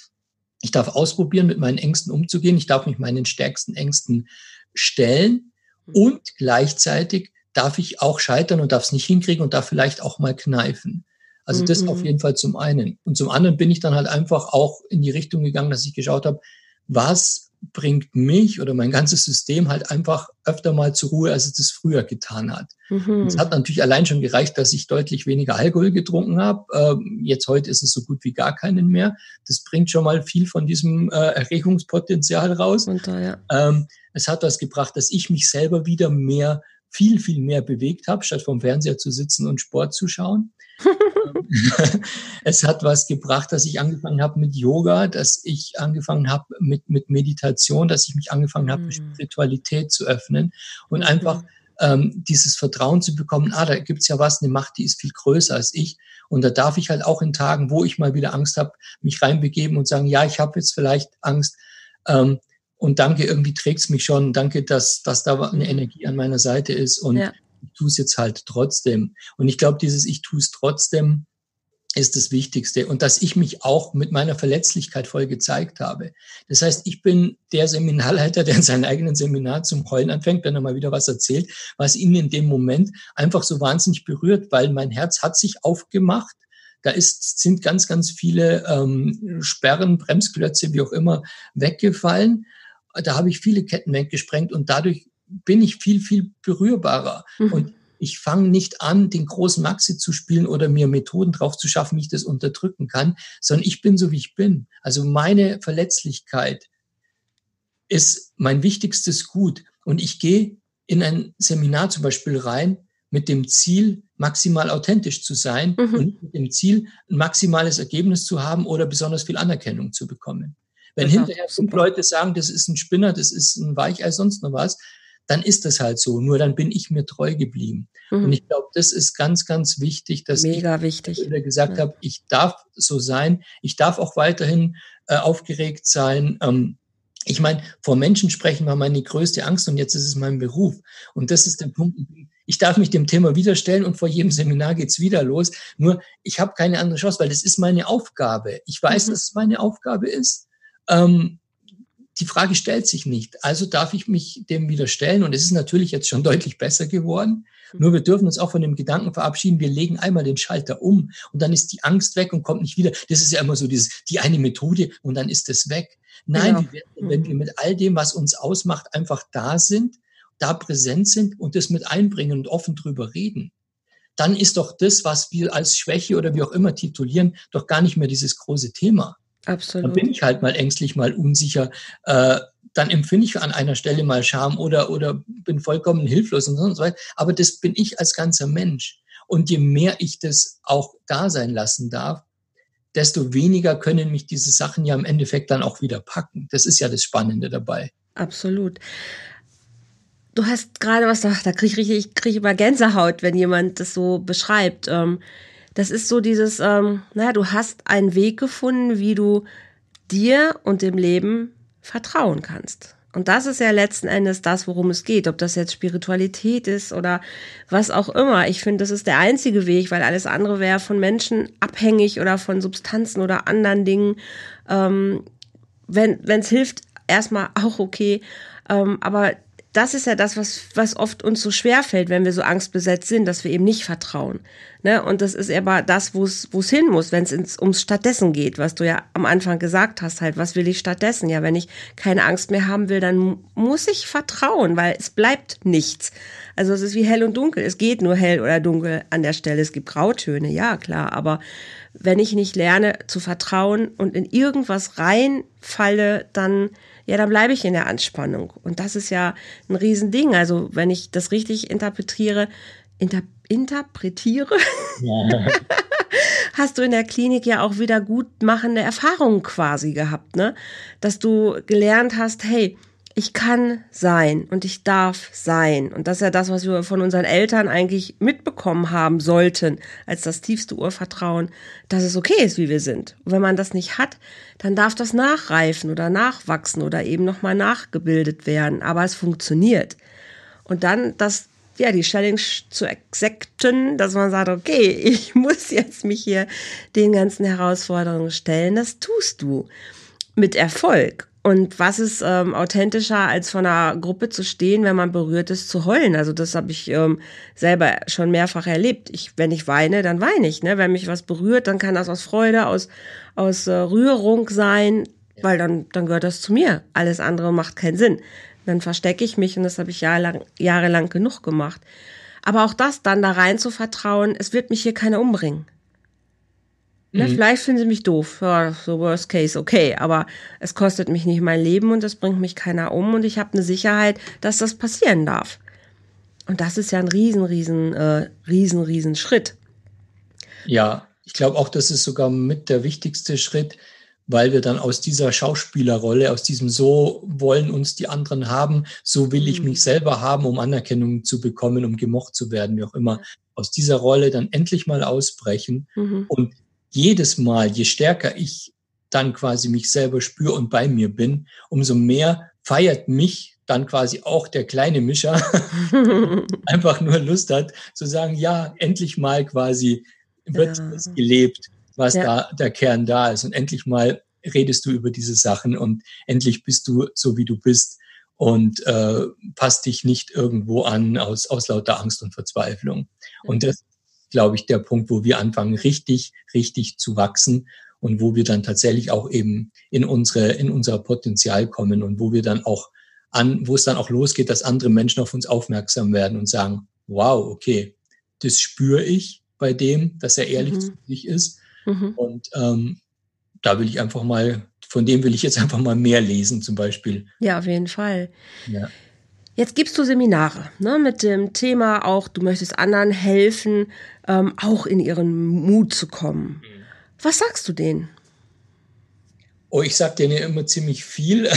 ich darf ausprobieren, mit meinen Ängsten umzugehen. Ich darf mich meinen stärksten Ängsten stellen mhm. und gleichzeitig darf ich auch scheitern und darf es nicht hinkriegen und darf vielleicht auch mal kneifen. Also mhm. das auf jeden Fall zum einen. Und zum anderen bin ich dann halt einfach auch in die Richtung gegangen, dass ich geschaut habe, was bringt mich oder mein ganzes System halt einfach öfter mal zur Ruhe, als es das früher getan hat. Mhm. Es hat natürlich allein schon gereicht, dass ich deutlich weniger Alkohol getrunken habe. Ähm, jetzt heute ist es so gut wie gar keinen mehr. Das bringt schon mal viel von diesem äh, Erregungspotenzial raus. Da, ja. ähm, es hat was gebracht, dass ich mich selber wieder mehr, viel, viel mehr bewegt habe, statt vom Fernseher zu sitzen und Sport zu schauen. (laughs) es hat was gebracht, dass ich angefangen habe mit Yoga, dass ich angefangen habe mit, mit Meditation, dass ich mich angefangen habe, mhm. Spiritualität zu öffnen und mhm. einfach ähm, dieses Vertrauen zu bekommen, ah, da gibt's ja was, eine Macht, die ist viel größer als ich. Und da darf ich halt auch in Tagen, wo ich mal wieder Angst habe, mich reinbegeben und sagen, ja, ich habe jetzt vielleicht Angst. Ähm, und danke, irgendwie trägt's mich schon. Danke, dass, dass da eine Energie an meiner Seite ist. Und ja ich tue es jetzt halt trotzdem. Und ich glaube, dieses Ich tue es trotzdem ist das Wichtigste. Und dass ich mich auch mit meiner Verletzlichkeit voll gezeigt habe. Das heißt, ich bin der Seminarleiter, der (laughs) in seinem eigenen Seminar zum Heulen anfängt, wenn er mal wieder was erzählt, was ihn in dem Moment einfach so wahnsinnig berührt, weil mein Herz hat sich aufgemacht. Da ist, sind ganz, ganz viele ähm, Sperren, Bremsklötze, wie auch immer, weggefallen. Da habe ich viele Ketten weggesprengt und dadurch bin ich viel, viel berührbarer. Mhm. Und ich fange nicht an, den großen Maxi zu spielen oder mir Methoden drauf zu schaffen, wie ich das unterdrücken kann, sondern ich bin so, wie ich bin. Also meine Verletzlichkeit ist mein wichtigstes Gut. Und ich gehe in ein Seminar zum Beispiel rein mit dem Ziel, maximal authentisch zu sein mhm. und mit dem Ziel, ein maximales Ergebnis zu haben oder besonders viel Anerkennung zu bekommen. Wenn hinterher fünf Leute sagen, das ist ein Spinner, das ist ein Weichei, sonst noch was, dann ist das halt so. Nur dann bin ich mir treu geblieben. Mhm. Und ich glaube, das ist ganz, ganz wichtig, dass Mega ich wichtig. gesagt ja. habe, ich darf so sein. Ich darf auch weiterhin äh, aufgeregt sein. Ähm, ich meine, vor Menschen sprechen war meine größte Angst und jetzt ist es mein Beruf. Und das ist der Punkt. Ich darf mich dem Thema wieder stellen und vor jedem Seminar geht's wieder los. Nur ich habe keine andere Chance, weil das ist meine Aufgabe. Ich weiß, mhm. dass es meine Aufgabe ist. Ähm, die Frage stellt sich nicht. Also darf ich mich dem wieder stellen. Und es ist natürlich jetzt schon deutlich besser geworden. Nur wir dürfen uns auch von dem Gedanken verabschieden, wir legen einmal den Schalter um und dann ist die Angst weg und kommt nicht wieder. Das ist ja immer so dieses, die eine Methode und dann ist es weg. Nein, genau. werden, wenn wir mit all dem, was uns ausmacht, einfach da sind, da präsent sind und das mit einbringen und offen drüber reden, dann ist doch das, was wir als Schwäche oder wie auch immer titulieren, doch gar nicht mehr dieses große Thema. Absolut. Dann bin ich halt mal ängstlich, mal unsicher. Äh, dann empfinde ich an einer Stelle mal Scham oder, oder bin vollkommen hilflos und so weiter. Aber das bin ich als ganzer Mensch. Und je mehr ich das auch da sein lassen darf, desto weniger können mich diese Sachen ja im Endeffekt dann auch wieder packen. Das ist ja das Spannende dabei. Absolut. Du hast gerade was, da kriege ich ich immer Gänsehaut, wenn jemand das so beschreibt. Ähm, das ist so dieses, ähm, naja, du hast einen Weg gefunden, wie du dir und dem Leben vertrauen kannst. Und das ist ja letzten Endes das, worum es geht. Ob das jetzt Spiritualität ist oder was auch immer. Ich finde, das ist der einzige Weg, weil alles andere wäre von Menschen abhängig oder von Substanzen oder anderen Dingen. Ähm, wenn es hilft, erstmal auch okay. Ähm, aber das ist ja das, was, was oft uns so schwer fällt, wenn wir so angstbesetzt sind, dass wir eben nicht vertrauen. Ne? Und das ist aber das, wo es hin muss, wenn es ums Stattdessen geht, was du ja am Anfang gesagt hast, halt, was will ich stattdessen? Ja, wenn ich keine Angst mehr haben will, dann muss ich vertrauen, weil es bleibt nichts. Also es ist wie hell und dunkel. Es geht nur hell oder dunkel an der Stelle. Es gibt Grautöne, ja klar, aber wenn ich nicht lerne zu vertrauen und in irgendwas reinfalle, dann ja, dann bleibe ich in der Anspannung. Und das ist ja ein Riesending. Also wenn ich das richtig interpretiere, inter, interpretiere, ja. (laughs) hast du in der Klinik ja auch wieder gut machende Erfahrungen quasi gehabt, ne? Dass du gelernt hast, hey, ich kann sein und ich darf sein. Und das ist ja das, was wir von unseren Eltern eigentlich mitbekommen haben sollten, als das tiefste Urvertrauen, dass es okay ist, wie wir sind. Und wenn man das nicht hat, dann darf das nachreifen oder nachwachsen oder eben nochmal nachgebildet werden. Aber es funktioniert. Und dann das, ja, die Challenge zu accepten, dass man sagt, okay, (laughs) ich muss jetzt mich hier den ganzen Herausforderungen stellen. Das tust du mit Erfolg. Und was ist ähm, authentischer, als von einer Gruppe zu stehen, wenn man berührt ist, zu heulen? Also das habe ich ähm, selber schon mehrfach erlebt. Ich, wenn ich weine, dann weine ich. Ne? Wenn mich was berührt, dann kann das aus Freude, aus, aus äh, Rührung sein, weil dann, dann gehört das zu mir. Alles andere macht keinen Sinn. Dann verstecke ich mich und das habe ich jahrelang, jahrelang genug gemacht. Aber auch das dann da rein zu vertrauen, es wird mich hier keiner umbringen. Ne, mhm. Vielleicht finden sie mich doof, ja, so worst case, okay, aber es kostet mich nicht mein Leben und es bringt mich keiner um und ich habe eine Sicherheit, dass das passieren darf. Und das ist ja ein riesen, riesen, äh, riesen, riesen Schritt. Ja, ich glaube auch, das ist sogar mit der wichtigste Schritt, weil wir dann aus dieser Schauspielerrolle, aus diesem so wollen uns die anderen haben, so will ich mhm. mich selber haben, um Anerkennung zu bekommen, um gemocht zu werden, wie auch immer, aus dieser Rolle dann endlich mal ausbrechen mhm. und jedes Mal, je stärker ich dann quasi mich selber spüre und bei mir bin, umso mehr feiert mich dann quasi auch der kleine Mischer (laughs) einfach nur Lust hat zu sagen, ja, endlich mal quasi wird ja. es gelebt, was ja. da der Kern da ist und endlich mal redest du über diese Sachen und endlich bist du so wie du bist und äh, passt dich nicht irgendwo an aus, aus lauter Angst und Verzweiflung. Und das glaube ich, der Punkt, wo wir anfangen, richtig, richtig zu wachsen und wo wir dann tatsächlich auch eben in unsere, in unser Potenzial kommen und wo wir dann auch an, wo es dann auch losgeht, dass andere Menschen auf uns aufmerksam werden und sagen, wow, okay, das spüre ich bei dem, dass er ehrlich mhm. zu sich ist. Mhm. Und ähm, da will ich einfach mal, von dem will ich jetzt einfach mal mehr lesen, zum Beispiel. Ja, auf jeden Fall. Ja. Jetzt gibst du Seminare ne, mit dem Thema auch, du möchtest anderen helfen, ähm, auch in ihren Mut zu kommen. Mhm. Was sagst du denen? Oh, ich sag denen immer ziemlich viel.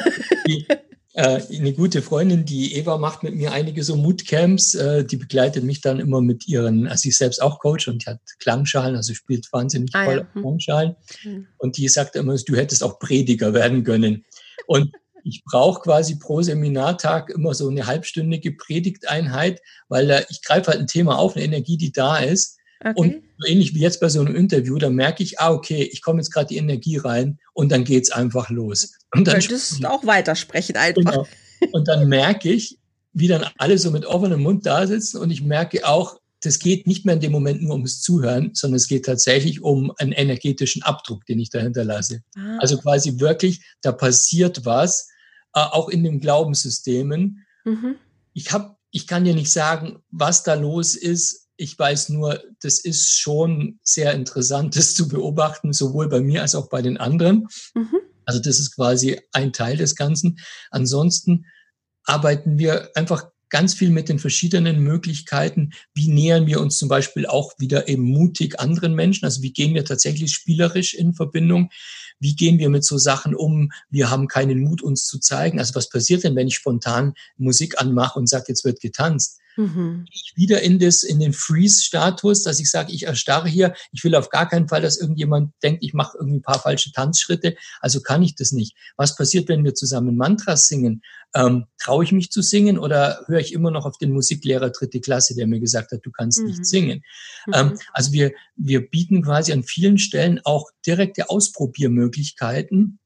(laughs) die, äh, eine gute Freundin, die Eva, macht mit mir einige so Moodcamps. Äh, die begleitet mich dann immer mit ihren, also sie ist selbst auch Coach und die hat Klangschalen, also spielt wahnsinnig ah, toll ja. hm. Klangschalen. Hm. Und die sagt immer, du hättest auch Prediger werden können. Und ich brauche quasi pro Seminartag immer so eine halbstündige Predigteinheit, weil äh, ich greife halt ein Thema auf, eine Energie, die da ist. Okay. Und so ähnlich wie jetzt bei so einem Interview, da merke ich, ah, okay, ich komme jetzt gerade die Energie rein und dann geht's einfach los. Und dann könntest auch weitersprechen einfach. Genau. Und dann merke ich, wie dann alle so mit offenem Mund da sitzen und ich merke auch, das geht nicht mehr in dem Moment nur ums Zuhören, sondern es geht tatsächlich um einen energetischen Abdruck, den ich dahinter lasse. Ah. Also quasi wirklich, da passiert was, auch in den Glaubenssystemen. Mhm. Ich habe, ich kann dir nicht sagen, was da los ist. Ich weiß nur, das ist schon sehr interessant, das zu beobachten, sowohl bei mir als auch bei den anderen. Mhm. Also das ist quasi ein Teil des Ganzen. Ansonsten arbeiten wir einfach ganz viel mit den verschiedenen Möglichkeiten. Wie nähern wir uns zum Beispiel auch wieder eben mutig anderen Menschen? Also wie gehen wir tatsächlich spielerisch in Verbindung? Wie gehen wir mit so Sachen um? Wir haben keinen Mut, uns zu zeigen. Also was passiert denn, wenn ich spontan Musik anmache und sage, jetzt wird getanzt? Mhm. Ich wieder in, das, in den Freeze-Status, dass ich sage, ich erstarre hier. Ich will auf gar keinen Fall, dass irgendjemand denkt, ich mache irgendwie ein paar falsche Tanzschritte. Also kann ich das nicht. Was passiert, wenn wir zusammen Mantras singen? Ähm, Traue ich mich zu singen oder höre ich immer noch auf den Musiklehrer dritte Klasse, der mir gesagt hat, du kannst mhm. nicht singen? Mhm. Ähm, also wir, wir bieten quasi an vielen Stellen auch direkte Ausprobiermöglichkeiten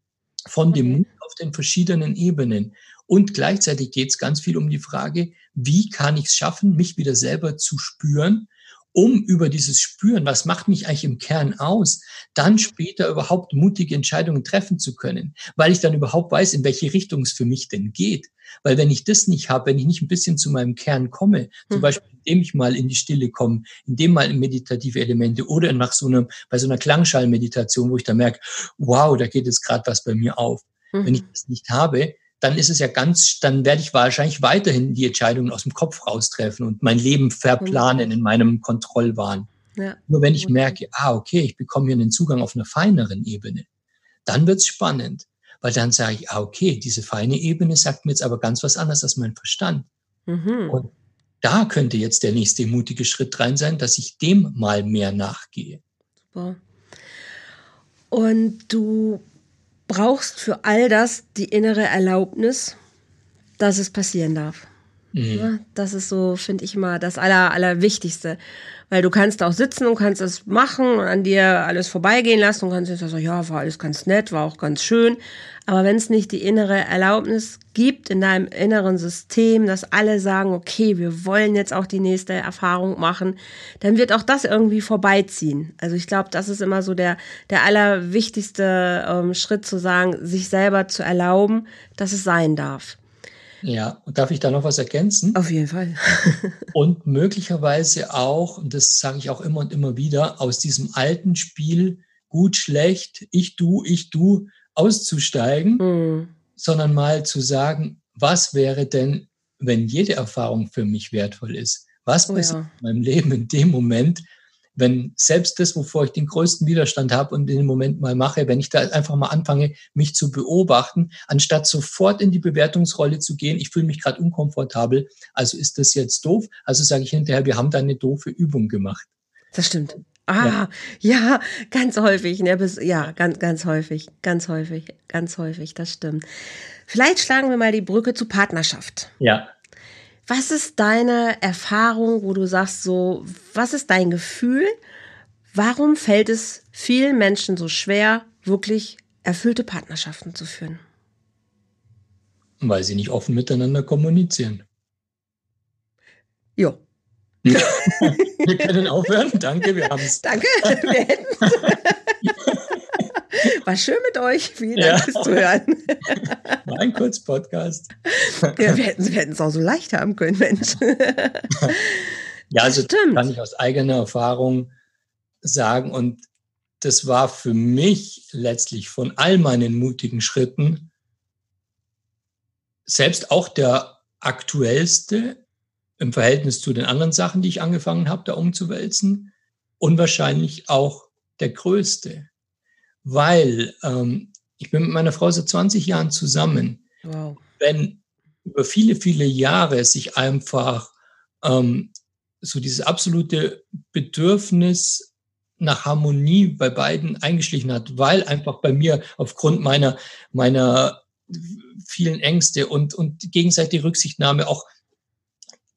von dem Mut auf den verschiedenen Ebenen. Und gleichzeitig geht es ganz viel um die Frage, wie kann ich es schaffen, mich wieder selber zu spüren, um über dieses Spüren, was macht mich eigentlich im Kern aus, dann später überhaupt mutige Entscheidungen treffen zu können, weil ich dann überhaupt weiß, in welche Richtung es für mich denn geht. Weil wenn ich das nicht habe, wenn ich nicht ein bisschen zu meinem Kern komme, zum mhm. Beispiel indem ich mal in die Stille komme, indem mal in meditative Elemente oder nach so einer, bei so einer Klangschallmeditation, wo ich da merke, wow, da geht jetzt gerade was bei mir auf. Mhm. Wenn ich das nicht habe, dann ist es ja ganz, dann werde ich wahrscheinlich weiterhin die Entscheidungen aus dem Kopf raustreffen und mein Leben verplanen in meinem Kontrollwahn. Ja. Nur wenn ich merke, ah, okay, ich bekomme hier einen Zugang auf einer feineren Ebene, dann wird's spannend. weil dann sage ich, ah, okay, diese feine Ebene sagt mir jetzt aber ganz was anderes als mein Verstand. Mhm. Und da könnte jetzt der nächste mutige Schritt rein sein, dass ich dem mal mehr nachgehe. Super. Und du brauchst für all das die innere Erlaubnis, dass es passieren darf. Mhm. Das ist so, finde ich immer, das Aller, Allerwichtigste. Weil du kannst auch sitzen und kannst es machen und an dir alles vorbeigehen lassen und kannst jetzt sagen, ja, war alles ganz nett, war auch ganz schön. Aber wenn es nicht die innere Erlaubnis gibt in deinem inneren System, dass alle sagen, okay, wir wollen jetzt auch die nächste Erfahrung machen, dann wird auch das irgendwie vorbeiziehen. Also ich glaube, das ist immer so der, der allerwichtigste ähm, Schritt zu sagen, sich selber zu erlauben, dass es sein darf. Ja, und darf ich da noch was ergänzen? Auf jeden Fall. (laughs) und möglicherweise auch, und das sage ich auch immer und immer wieder, aus diesem alten Spiel gut, schlecht, ich, du, ich, du auszusteigen, mhm. sondern mal zu sagen, was wäre denn, wenn jede Erfahrung für mich wertvoll ist? Was oh, passiert ja. in meinem Leben in dem Moment, wenn selbst das, wovor ich den größten Widerstand habe und in dem Moment mal mache, wenn ich da einfach mal anfange, mich zu beobachten, anstatt sofort in die Bewertungsrolle zu gehen, ich fühle mich gerade unkomfortabel, also ist das jetzt doof, also sage ich hinterher, wir haben da eine doofe Übung gemacht. Das stimmt. Ah, ja, ja ganz häufig. Ne, bis, ja, ganz, ganz häufig, ganz häufig, ganz häufig, das stimmt. Vielleicht schlagen wir mal die Brücke zu Partnerschaft. Ja. Was ist deine Erfahrung, wo du sagst, so, was ist dein Gefühl? Warum fällt es vielen Menschen so schwer, wirklich erfüllte Partnerschaften zu führen? Weil sie nicht offen miteinander kommunizieren. Jo. wir (laughs) können aufhören. Danke, wir haben es. Danke, wir hätten (laughs) (laughs) War schön mit euch. Vielen Dank ja. fürs Zuhören. (laughs) War ein Kurzpodcast. (laughs) Ja, wir hätten es auch so leicht haben können, Mensch. Ja, also Stimmt. kann ich aus eigener Erfahrung sagen. Und das war für mich letztlich von all meinen mutigen Schritten selbst auch der aktuellste im Verhältnis zu den anderen Sachen, die ich angefangen habe, da umzuwälzen. Und wahrscheinlich auch der größte weil ähm, ich bin mit meiner Frau seit 20 Jahren zusammen. Wow. Wenn über viele, viele Jahre sich einfach ähm, so dieses absolute Bedürfnis nach Harmonie bei beiden eingeschlichen hat, weil einfach bei mir aufgrund meiner, meiner vielen Ängste und, und gegenseitige Rücksichtnahme auch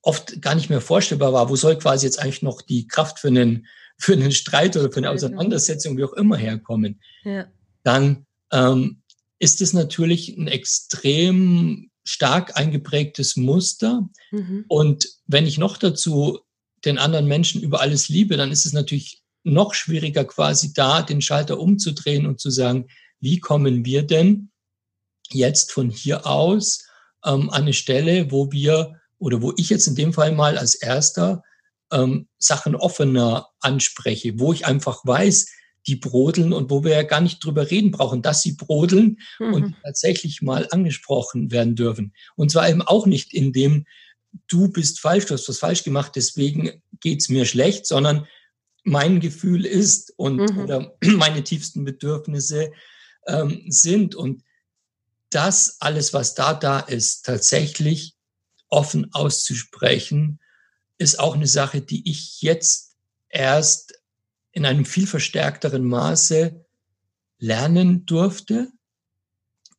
oft gar nicht mehr vorstellbar war, wo soll quasi jetzt eigentlich noch die Kraft für einen für einen Streit oder für eine Auseinandersetzung, wie auch immer herkommen, ja. dann ähm, ist es natürlich ein extrem stark eingeprägtes Muster. Mhm. Und wenn ich noch dazu den anderen Menschen über alles liebe, dann ist es natürlich noch schwieriger, quasi da den Schalter umzudrehen und zu sagen, wie kommen wir denn jetzt von hier aus ähm, an eine Stelle, wo wir oder wo ich jetzt in dem Fall mal als erster ähm, Sachen offener anspreche, wo ich einfach weiß, die brodeln und wo wir ja gar nicht drüber reden brauchen, dass sie brodeln mhm. und tatsächlich mal angesprochen werden dürfen. Und zwar eben auch nicht in dem, du bist falsch, du hast was falsch gemacht, deswegen geht's mir schlecht, sondern mein Gefühl ist und mhm. oder (clears throat) meine tiefsten Bedürfnisse ähm, sind und das alles, was da da ist, tatsächlich offen auszusprechen ist auch eine Sache, die ich jetzt erst in einem viel verstärkteren Maße lernen durfte.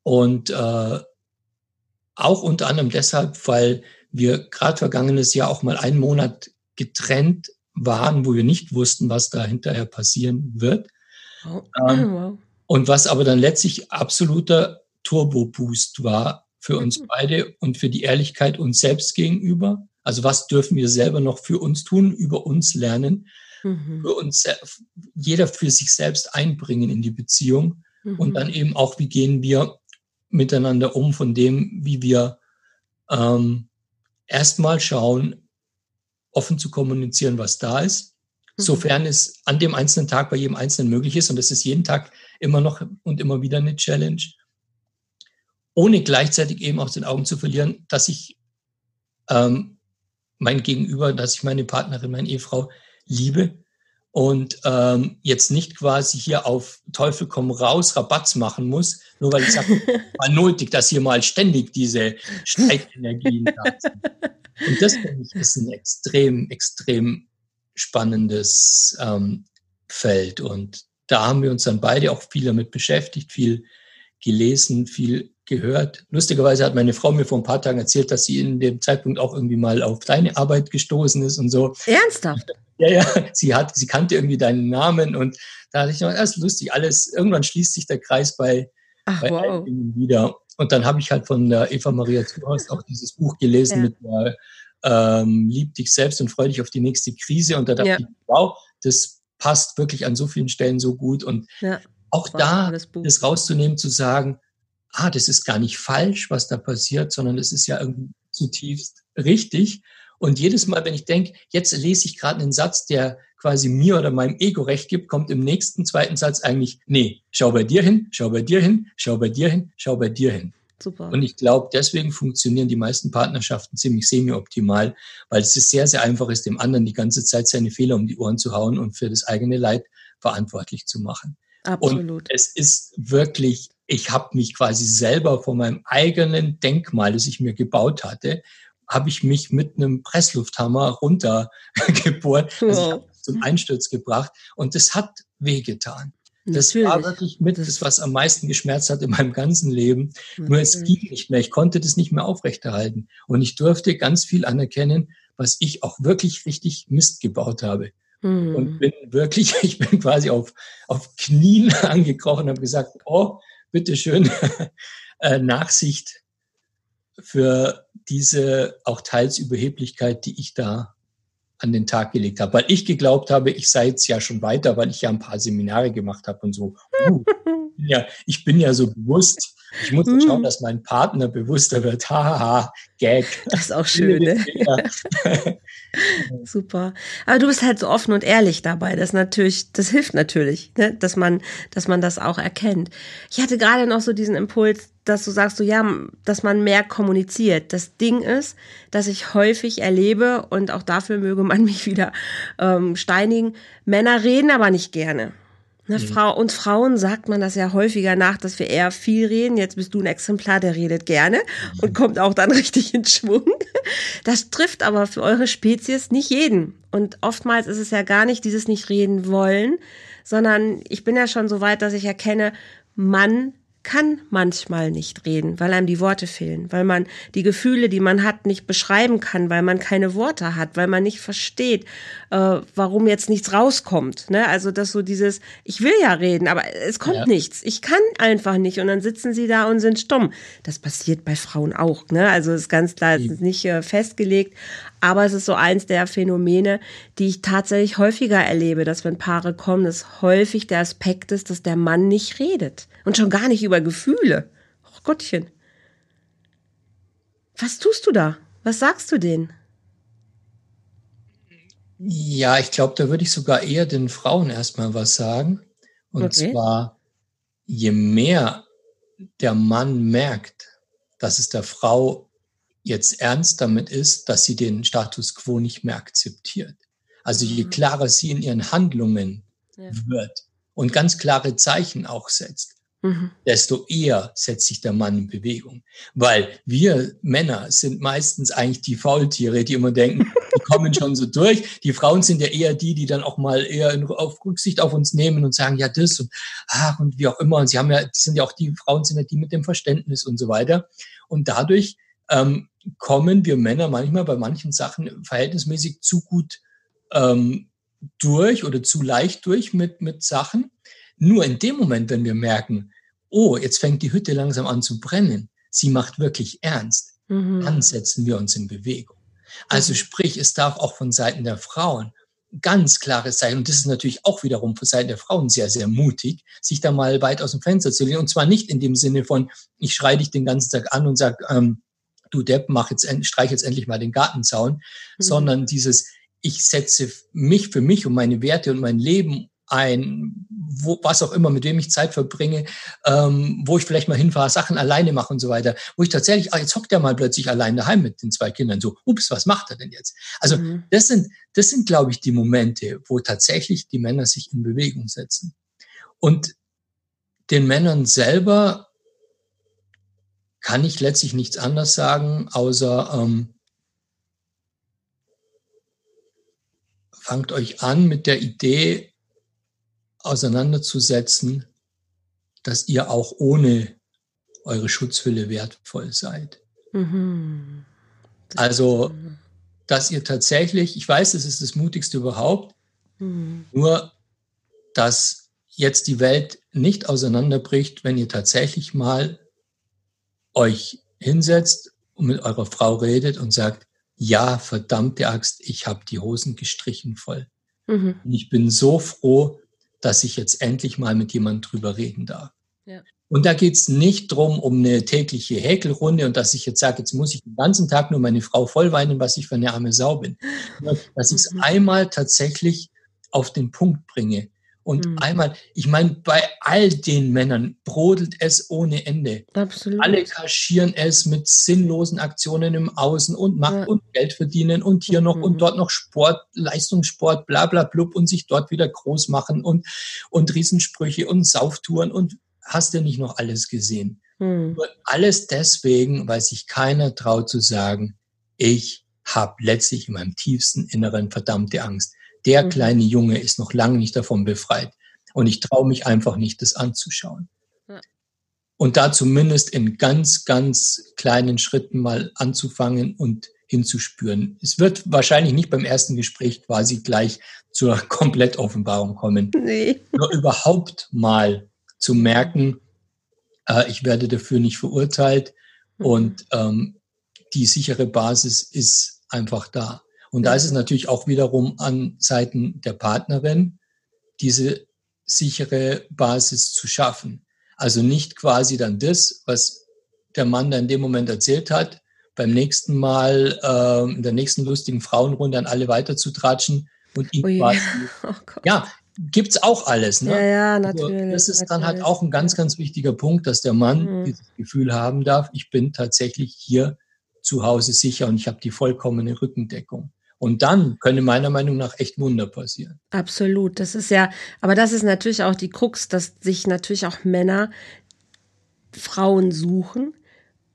Und äh, auch unter anderem deshalb, weil wir gerade vergangenes Jahr auch mal einen Monat getrennt waren, wo wir nicht wussten, was da hinterher passieren wird. Oh. Ähm, (clears throat) Und was aber dann letztlich absoluter Turbo-Boost war für uns mhm. beide und für die Ehrlichkeit uns selbst gegenüber. Also was dürfen wir selber noch für uns tun, über uns lernen, mhm. für uns jeder für sich selbst einbringen in die Beziehung mhm. und dann eben auch, wie gehen wir miteinander um, von dem, wie wir ähm, erstmal schauen, offen zu kommunizieren, was da ist, mhm. sofern es an dem einzelnen Tag bei jedem Einzelnen möglich ist. Und das ist jeden Tag immer noch und immer wieder eine Challenge. Ohne gleichzeitig eben aus den Augen zu verlieren, dass ich ähm, mein Gegenüber, dass ich meine Partnerin, meine Ehefrau liebe und ähm, jetzt nicht quasi hier auf Teufel komm raus Rabatz machen muss, nur weil ich sage, (laughs) mal nötig, dass hier mal ständig diese Streitenergien da sind. (laughs) Und das finde ich ist ein extrem, extrem spannendes ähm, Feld. Und da haben wir uns dann beide auch viel damit beschäftigt, viel gelesen, viel gehört. Lustigerweise hat meine Frau mir vor ein paar Tagen erzählt, dass sie in dem Zeitpunkt auch irgendwie mal auf deine Arbeit gestoßen ist und so. Ernsthaft? Ja, ja, sie hat, sie kannte irgendwie deinen Namen und da dachte ich noch, das ist lustig, alles, irgendwann schließt sich der Kreis bei, Ach, bei wow. wieder. Und dann habe ich halt von der Eva Maria Zuhorst auch dieses Buch gelesen ja. mit der ähm, Lieb dich selbst und freu dich auf die nächste Krise. Und da dachte ja. ich, wow, das passt wirklich an so vielen Stellen so gut. Und ja, auch da das rauszunehmen, zu sagen, ah, das ist gar nicht falsch, was da passiert, sondern es ist ja irgendwie zutiefst richtig. Und jedes Mal, wenn ich denke, jetzt lese ich gerade einen Satz, der quasi mir oder meinem Ego recht gibt, kommt im nächsten zweiten Satz eigentlich, nee, schau bei dir hin, schau bei dir hin, schau bei dir hin, schau bei dir hin. Super. Und ich glaube, deswegen funktionieren die meisten Partnerschaften ziemlich semi-optimal, weil es ist sehr, sehr einfach ist, dem anderen die ganze Zeit seine Fehler um die Ohren zu hauen und für das eigene Leid verantwortlich zu machen. Absolut. Und es ist wirklich, ich habe mich quasi selber von meinem eigenen Denkmal, das ich mir gebaut hatte, habe ich mich mit einem Presslufthammer runtergebohrt, also zum Einsturz gebracht und das hat wehgetan. Das Natürlich. war wirklich mit das, was am meisten geschmerzt hat in meinem ganzen Leben. Natürlich. Nur es ging nicht mehr. Ich konnte das nicht mehr aufrechterhalten. Und ich durfte ganz viel anerkennen, was ich auch wirklich richtig Mist gebaut habe. Mhm. Und bin wirklich, (laughs) ich bin quasi auf, auf Knien (laughs) angekrochen und habe gesagt, oh, bitteschön, (laughs) äh, Nachsicht für diese auch teils Überheblichkeit, die ich da an den Tag gelegt habe, weil ich geglaubt habe, ich sei jetzt ja schon weiter, weil ich ja ein paar Seminare gemacht habe und so. Uh, (laughs) ja, ich bin ja so bewusst. Ich muss mm. schauen, dass mein Partner bewusster wird. (laughs) Hahaha, Gag. Das ist auch schön, ne? (laughs) (laughs) Super. Aber du bist halt so offen und ehrlich dabei. Das natürlich, das hilft natürlich, ne? dass man, dass man das auch erkennt. Ich hatte gerade noch so diesen Impuls, dass du sagst, so ja, dass man mehr kommuniziert. Das Ding ist, dass ich häufig erlebe und auch dafür möge man mich wieder ähm, steinigen. Männer reden aber nicht gerne. Ne, mhm. Frau, uns Frauen sagt man das ja häufiger nach, dass wir eher viel reden. Jetzt bist du ein Exemplar, der redet gerne und mhm. kommt auch dann (laughs) richtig in Schwung. Das trifft aber für eure Spezies nicht jeden. Und oftmals ist es ja gar nicht dieses nicht reden wollen, sondern ich bin ja schon so weit, dass ich erkenne, Mann kann manchmal nicht reden, weil einem die Worte fehlen, weil man die Gefühle, die man hat, nicht beschreiben kann, weil man keine Worte hat, weil man nicht versteht, äh, warum jetzt nichts rauskommt. Ne? Also das so dieses, ich will ja reden, aber es kommt ja. nichts. Ich kann einfach nicht. Und dann sitzen sie da und sind stumm. Das passiert bei Frauen auch. Ne? Also ist ganz klar, es ist nicht äh, festgelegt, aber es ist so eins der Phänomene, die ich tatsächlich häufiger erlebe, dass wenn Paare kommen, dass häufig der Aspekt ist, dass der Mann nicht redet. Und schon gar nicht über Gefühle. Oh Gottchen. Was tust du da? Was sagst du denen? Ja, ich glaube, da würde ich sogar eher den Frauen erstmal was sagen. Und okay. zwar, je mehr der Mann merkt, dass es der Frau jetzt ernst damit ist, dass sie den Status quo nicht mehr akzeptiert. Also je mhm. klarer sie in ihren Handlungen ja. wird und ganz klare Zeichen auch setzt, mhm. desto eher setzt sich der Mann in Bewegung. Weil wir Männer sind meistens eigentlich die Faultiere, die immer denken, (laughs) die kommen schon so durch. Die Frauen sind ja eher die, die dann auch mal eher in, auf Rücksicht auf uns nehmen und sagen, ja, das und ach, und wie auch immer. Und sie haben ja, die sind ja auch die Frauen sind ja die mit dem Verständnis und so weiter. Und dadurch ähm, kommen wir Männer manchmal bei manchen Sachen verhältnismäßig zu gut ähm, durch oder zu leicht durch mit, mit Sachen. Nur in dem Moment, wenn wir merken, oh, jetzt fängt die Hütte langsam an zu brennen, sie macht wirklich ernst, mhm. dann setzen wir uns in Bewegung. Also mhm. sprich, es darf auch von Seiten der Frauen ganz klares Zeichen, und das ist natürlich auch wiederum von Seiten der Frauen sehr, sehr mutig, sich da mal weit aus dem Fenster zu lehnen. Und zwar nicht in dem Sinne von, ich schreie dich den ganzen Tag an und sag, ähm, du Depp, mach jetzt, streich jetzt endlich mal den Gartenzaun, mhm. sondern dieses, ich setze mich für mich und meine Werte und mein Leben ein, wo, was auch immer, mit wem ich Zeit verbringe, ähm, wo ich vielleicht mal hinfahre, Sachen alleine mache und so weiter, wo ich tatsächlich, ah, jetzt hockt er mal plötzlich allein daheim mit den zwei Kindern, so, ups, was macht er denn jetzt? Also mhm. das sind, das sind, glaube ich, die Momente, wo tatsächlich die Männer sich in Bewegung setzen. Und den Männern selber kann ich letztlich nichts anderes sagen, außer ähm, fangt euch an mit der Idee auseinanderzusetzen, dass ihr auch ohne eure Schutzhülle wertvoll seid. Mhm. Also, dass ihr tatsächlich, ich weiß, es ist das Mutigste überhaupt, mhm. nur dass jetzt die Welt nicht auseinanderbricht, wenn ihr tatsächlich mal euch hinsetzt und mit eurer Frau redet und sagt, ja, verdammte Axt, ich habe die Hosen gestrichen voll. Mhm. Und ich bin so froh, dass ich jetzt endlich mal mit jemandem drüber reden darf. Ja. Und da geht's nicht drum um eine tägliche Häkelrunde und dass ich jetzt sage, jetzt muss ich den ganzen Tag nur meine Frau voll weinen, was ich für eine arme Sau bin. (laughs) Dass ich es mhm. einmal tatsächlich auf den Punkt bringe. Und mhm. einmal, ich meine, bei all den Männern brodelt es ohne Ende. Absolut. Alle kaschieren es mit sinnlosen Aktionen im Außen und Macht ja. und Geld verdienen und hier mhm. noch und mhm. dort noch Sport, Leistungssport, bla bla blub und sich dort wieder groß machen und, und Riesensprüche und Sauftouren und hast du nicht noch alles gesehen. Mhm. alles deswegen, weil sich keiner traut zu sagen, ich habe letztlich in meinem tiefsten Inneren verdammte Angst der mhm. kleine Junge ist noch lange nicht davon befreit. Und ich traue mich einfach nicht, das anzuschauen. Ja. Und da zumindest in ganz, ganz kleinen Schritten mal anzufangen und hinzuspüren. Es wird wahrscheinlich nicht beim ersten Gespräch quasi gleich zur (laughs) Komplettoffenbarung kommen. Nee. Nur überhaupt mal zu merken, äh, ich werde dafür nicht verurteilt mhm. und ähm, die sichere Basis ist einfach da. Und da ist es natürlich auch wiederum an Seiten der Partnerin, diese sichere Basis zu schaffen. Also nicht quasi dann das, was der Mann da in dem Moment erzählt hat, beim nächsten Mal äh, in der nächsten lustigen Frauenrunde an alle weiterzutratschen und ihn Ui. quasi. (laughs) Oh ja, gibt's auch alles. Ne? Ja, ja, natürlich. Also das ist natürlich. dann halt auch ein ganz, ganz wichtiger Punkt, dass der Mann mhm. dieses Gefühl haben darf, ich bin tatsächlich hier zu Hause sicher und ich habe die vollkommene Rückendeckung. Und dann können meiner Meinung nach echt Wunder passieren. Absolut. Das ist ja, aber das ist natürlich auch die Krux, dass sich natürlich auch Männer Frauen suchen,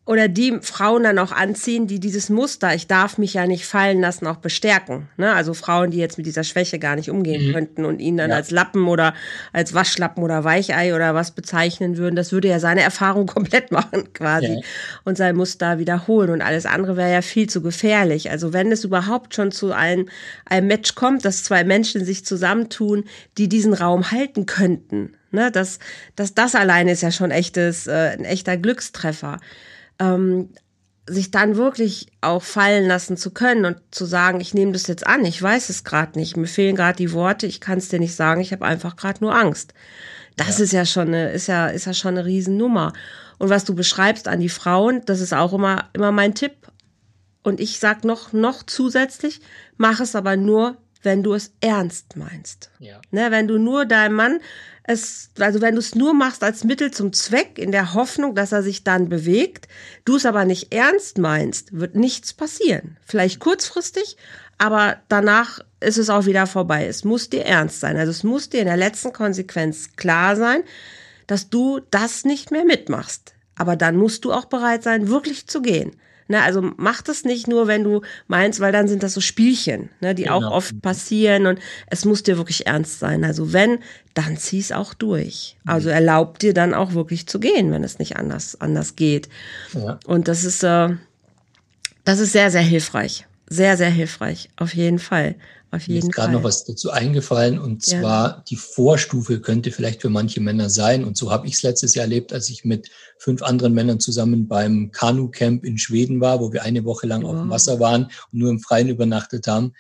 oder die Frauen dann auch anziehen, die dieses Muster, ich darf mich ja nicht fallen lassen, auch bestärken. Ne? Also Frauen, die jetzt mit dieser Schwäche gar nicht umgehen mhm. könnten und ihn dann ja. als Lappen oder als Waschlappen oder Weichei oder was bezeichnen würden, das würde ja seine Erfahrung (laughs) komplett machen quasi ja. und sein Muster wiederholen und alles andere wäre ja viel zu gefährlich. Also wenn es überhaupt schon zu einem, einem Match kommt, dass zwei Menschen sich zusammentun, die diesen Raum halten könnten, ne? das, das, das alleine ist ja schon echtes, äh, ein echter Glückstreffer ähm, sich dann wirklich auch fallen lassen zu können und zu sagen, ich nehme das jetzt an, ich weiß es gerade nicht, mir fehlen gerade die Worte, ich kann es dir nicht sagen, ich habe einfach gerade nur Angst. Das ja. ist ja schon eine, ist ja, ist ja schon eine Riesennummer. Und was du beschreibst an die Frauen, das ist auch immer, immer mein Tipp. Und ich sag noch, noch zusätzlich, mach es aber nur, wenn du es ernst meinst. Ja. Ne, wenn du nur deinem Mann es, also wenn du es nur machst als Mittel zum Zweck, in der Hoffnung, dass er sich dann bewegt, du es aber nicht ernst meinst, wird nichts passieren. Vielleicht kurzfristig, aber danach ist es auch wieder vorbei. Es muss dir ernst sein. Also es muss dir in der letzten Konsequenz klar sein, dass du das nicht mehr mitmachst. Aber dann musst du auch bereit sein, wirklich zu gehen. Ne, also mach das nicht nur, wenn du meinst, weil dann sind das so Spielchen, ne, die genau. auch oft passieren und es muss dir wirklich ernst sein. Also wenn, dann zieh's auch durch. Also erlaub dir dann auch wirklich zu gehen, wenn es nicht anders, anders geht. Ja. Und das ist, äh, das ist sehr, sehr hilfreich. Sehr, sehr hilfreich. Auf jeden Fall. Auf jeden Mir ist gerade noch was dazu eingefallen und ja. zwar die Vorstufe könnte vielleicht für manche Männer sein und so habe ich es letztes Jahr erlebt, als ich mit fünf anderen Männern zusammen beim Kanu-Camp in Schweden war, wo wir eine Woche lang wow. auf dem Wasser waren und nur im Freien übernachtet haben.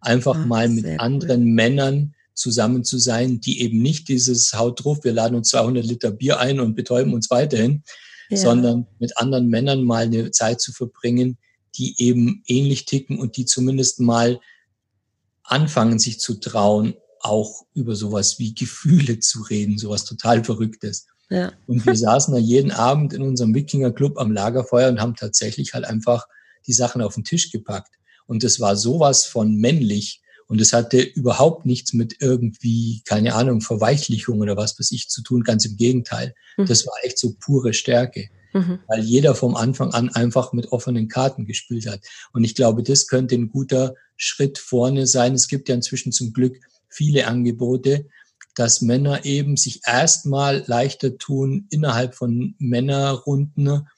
Einfach Ach, mal mit anderen cool. Männern zusammen zu sein, die eben nicht dieses Haut drauf, wir laden uns 200 Liter Bier ein und betäuben uns weiterhin, ja. sondern mit anderen Männern mal eine Zeit zu verbringen, die eben ähnlich ticken und die zumindest mal anfangen, sich zu trauen, auch über sowas wie Gefühle zu reden, sowas total Verrücktes. Ja. Und wir saßen da jeden Abend in unserem Wikinger-Club am Lagerfeuer und haben tatsächlich halt einfach die Sachen auf den Tisch gepackt. Und das war sowas von männlich. Und es hatte überhaupt nichts mit irgendwie, keine Ahnung, Verweichlichung oder was weiß ich zu tun. Ganz im Gegenteil. Mhm. Das war echt so pure Stärke. Mhm. Weil jeder vom Anfang an einfach mit offenen Karten gespielt hat. Und ich glaube, das könnte ein guter Schritt vorne sein. Es gibt ja inzwischen zum Glück viele Angebote, dass Männer eben sich erstmal leichter tun, innerhalb von Männerrunden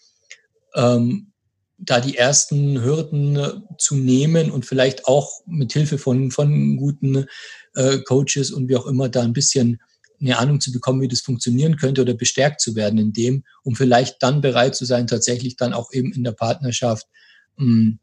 ähm, da die ersten Hürden zu nehmen und vielleicht auch mit Hilfe von, von guten äh, Coaches und wie auch immer da ein bisschen eine Ahnung zu bekommen, wie das funktionieren könnte oder bestärkt zu werden in dem, um vielleicht dann bereit zu sein, tatsächlich dann auch eben in der Partnerschaft mh, hm,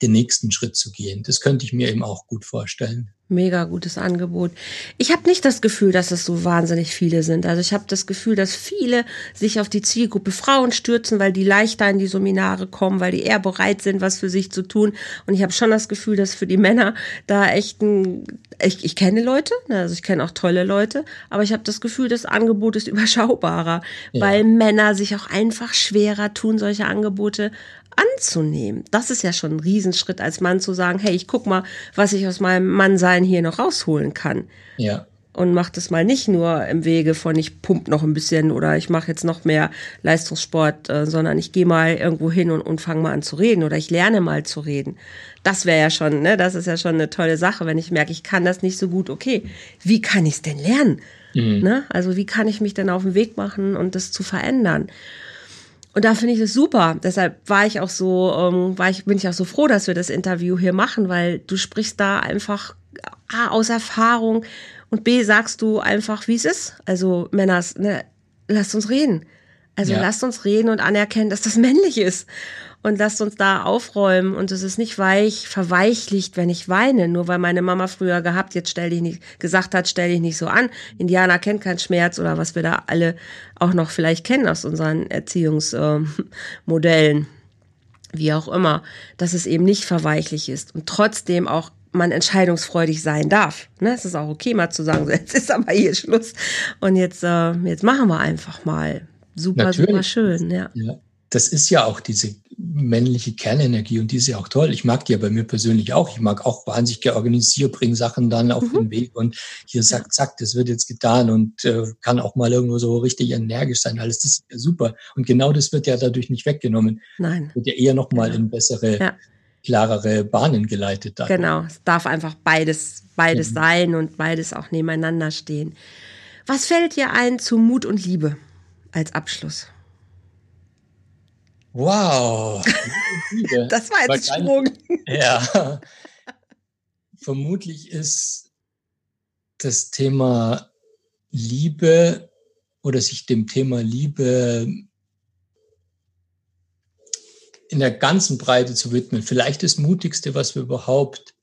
den nächsten Schritt zu gehen. Das könnte ich mir eben auch gut vorstellen. Mega gutes Angebot. Ich habe nicht das Gefühl, dass es so wahnsinnig viele sind. Also ich habe das Gefühl, dass viele sich auf die Zielgruppe Frauen stürzen, weil die leichter in die Seminare kommen, weil die eher bereit sind, was für sich zu tun. Und ich habe schon das Gefühl, dass für die Männer da echt ein, ich, ich kenne Leute, ne, also ich kenne auch tolle Leute, aber ich habe das Gefühl, das Angebot ist (laughs) überschaubarer, ja. weil Männer sich auch einfach schwerer tun, solche Angebote anzunehmen. Das ist ja schon ein Riesenschritt als Mann zu sagen, hey, ich guck mal, was ich aus meinem Mannsein hier noch rausholen kann. Ja. Und mach das mal nicht nur im Wege von ich pump noch ein bisschen oder ich mache jetzt noch mehr Leistungssport, äh, sondern ich gehe mal irgendwo hin und, und fange mal an zu reden oder ich lerne mal zu reden. Das wäre ja schon, ne, das ist ja schon eine tolle Sache, wenn ich merke, ich kann das nicht so gut. Okay, wie kann ich es denn lernen? Mhm. Ne? Also wie kann ich mich denn auf den Weg machen und das zu verändern? Und da finde ich es super. Deshalb war ich auch so, ähm, war ich, bin ich auch so froh, dass wir das Interview hier machen, weil du sprichst da einfach A, aus Erfahrung und B, sagst du einfach, wie es ist. Also Männers, ne, lasst uns reden. Also ja. lasst uns reden und anerkennen, dass das (laughs) männlich ist und lasst uns da aufräumen und es ist nicht weich, verweichlicht, wenn ich weine, nur weil meine Mama früher gehabt, jetzt stell dich nicht, gesagt hat, stell dich nicht so an. Indianer kennt keinen Schmerz oder was wir da alle auch noch vielleicht kennen aus unseren Erziehungsmodellen. wie auch immer, dass es eben nicht verweichlich ist und trotzdem auch man entscheidungsfreudig sein darf. Ne? Es ist auch okay, mal zu sagen, so, (laughs) jetzt ist aber hier Schluss und jetzt, äh, jetzt machen wir einfach mal. Super, Natürlich. super schön, ja. ja. Das ist ja auch diese männliche Kernenergie und die ist ja auch toll. Ich mag die ja bei mir persönlich auch. Ich mag auch wahnsinnig georganisiert, bringen Sachen dann auf mhm. den Weg und hier sagt, zack, das wird jetzt getan und äh, kann auch mal irgendwo so richtig energisch sein. Alles das ist ja super. Und genau das wird ja dadurch nicht weggenommen. Nein. Wird ja eher nochmal genau. in bessere, ja. klarere Bahnen geleitet. Dadurch. Genau. Es darf einfach beides, beides mhm. sein und beides auch nebeneinander stehen. Was fällt dir ein zu Mut und Liebe als Abschluss? Wow. das war jetzt ein Sprung. Ja. Vermutlich ist das Thema Liebe oder sich dem Thema Liebe in der ganzen Breite zu widmen, vielleicht das Mutigste, was wir überhaupt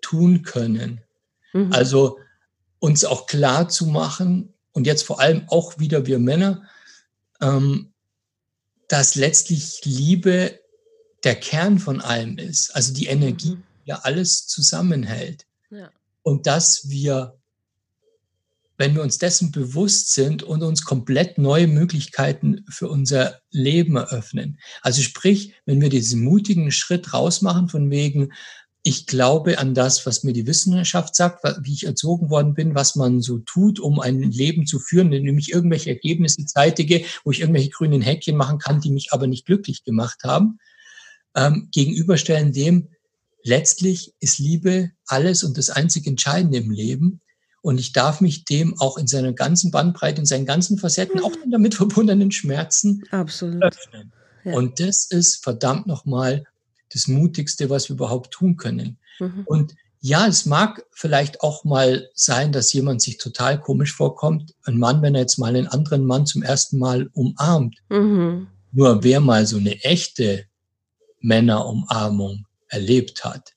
tun können. Mhm. Also uns auch klar zu machen und jetzt vor allem auch wieder wir Männer, ähm, dass letztlich Liebe der Kern von allem ist, also die Energie, mhm. die ja alles zusammenhält. Ja. Und dass wir, wenn wir uns dessen bewusst sind und uns komplett neue Möglichkeiten für unser Leben eröffnen. Also sprich, wenn wir diesen mutigen Schritt rausmachen von wegen, ich glaube an das, was mir die Wissenschaft sagt, wie ich erzogen worden bin, was man so tut, um ein Leben zu führen, nämlich irgendwelche Ergebnisse zeitige, wo ich irgendwelche grünen Häkchen machen kann, die mich aber nicht glücklich gemacht haben, ähm, gegenüberstellen dem, letztlich ist Liebe alles und das einzig Entscheidende im Leben. Und ich darf mich dem auch in seiner ganzen Bandbreite, in seinen ganzen Facetten, auch den damit verbundenen Schmerzen Absolut. öffnen. Ja. Und das ist verdammt nochmal das Mutigste, was wir überhaupt tun können. Mhm. Und ja, es mag vielleicht auch mal sein, dass jemand sich total komisch vorkommt. Ein Mann, wenn er jetzt mal einen anderen Mann zum ersten Mal umarmt. Mhm. Nur wer mal so eine echte Männerumarmung erlebt hat,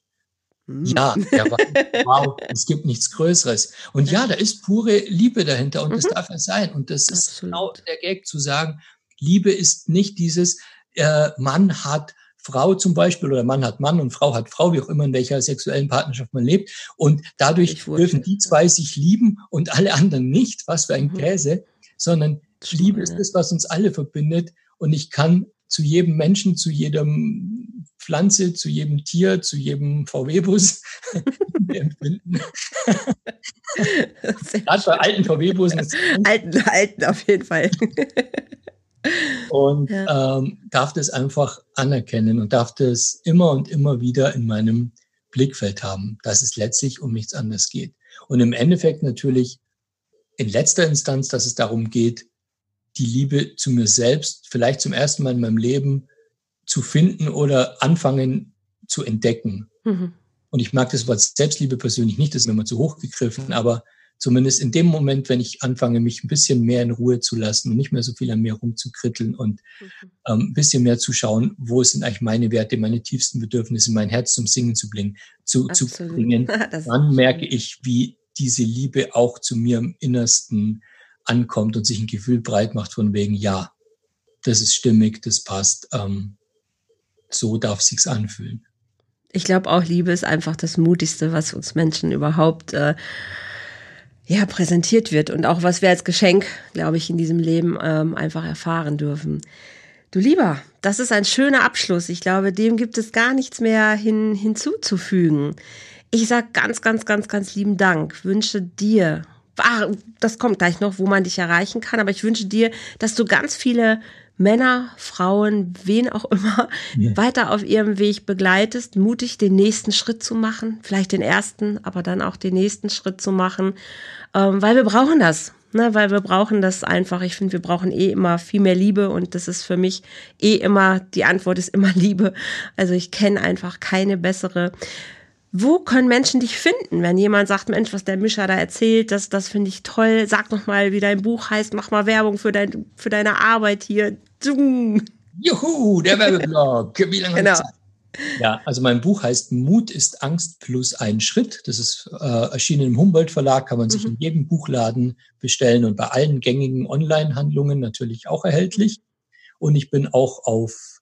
mhm. ja, der war, (laughs) wow, es gibt nichts Größeres. Und ja, da ist pure Liebe dahinter und mhm. das darf ja sein. Und das ist genau der Gag zu sagen, Liebe ist nicht dieses, äh, Mann hat Frau zum Beispiel oder Mann hat Mann und Frau hat Frau, wie auch immer in welcher sexuellen Partnerschaft man lebt. Und dadurch dürfen die zwei sich lieben und alle anderen nicht. Was für ein mhm. Käse. Sondern Liebe ist das, was uns alle verbindet. Und ich kann zu jedem Menschen, zu jedem Pflanze, zu jedem Tier, zu jedem VW-Bus (laughs) empfinden. (laughs) Gerade bei alten VW-Bussen. Alten, alten auf jeden Fall. (laughs) und ja. ähm, darf das einfach anerkennen und darf das immer und immer wieder in meinem Blickfeld haben, dass es letztlich um nichts anderes geht. Und im Endeffekt natürlich in letzter Instanz, dass es darum geht, die Liebe zu mir selbst vielleicht zum ersten Mal in meinem Leben zu finden oder anfangen zu entdecken. Mhm. Und ich mag das Wort Selbstliebe persönlich nicht, das ist mir immer zu hoch gegriffen, aber zumindest in dem Moment, wenn ich anfange, mich ein bisschen mehr in Ruhe zu lassen und nicht mehr so viel an mir rumzukritteln und mhm. ähm, ein bisschen mehr zu schauen, wo sind eigentlich meine Werte, meine tiefsten Bedürfnisse, mein Herz zum Singen zu bringen, zu, zu bringen, (laughs) dann merke ich, wie diese Liebe auch zu mir im Innersten ankommt und sich ein Gefühl breit macht von wegen, ja, das ist stimmig, das passt, ähm, so darf sich's anfühlen. Ich glaube auch, Liebe ist einfach das Mutigste, was uns Menschen überhaupt äh, ja, präsentiert wird und auch was wir als Geschenk, glaube ich, in diesem Leben ähm, einfach erfahren dürfen. Du Lieber, das ist ein schöner Abschluss. Ich glaube, dem gibt es gar nichts mehr hin, hinzuzufügen. Ich sage ganz, ganz, ganz, ganz lieben Dank. Wünsche dir ah, das kommt gleich noch, wo man dich erreichen kann. Aber ich wünsche dir, dass du ganz viele Männer, Frauen, wen auch immer, (laughs) ja. weiter auf ihrem Weg begleitest, mutig den nächsten Schritt zu machen, vielleicht den ersten, aber dann auch den nächsten Schritt zu machen, ähm, weil wir brauchen das. Ne, weil wir brauchen das einfach. Ich finde, wir brauchen eh immer viel mehr Liebe und das ist für mich eh immer, die Antwort ist immer (laughs) Liebe. Also ich kenne einfach keine bessere. Wo können Menschen dich finden, wenn jemand sagt, Mensch, was der Mischer da erzählt, das, das finde ich toll. Sag noch mal, wie dein Buch heißt, mach mal Werbung für, dein, für deine Arbeit hier. Juhu, der Werbeblog. Wie lange genau. Zeit? Ja, also mein Buch heißt Mut ist Angst plus ein Schritt. Das ist äh, erschienen im Humboldt Verlag, kann man sich mhm. in jedem Buchladen bestellen und bei allen gängigen Online-Handlungen natürlich auch erhältlich. Und ich bin auch auf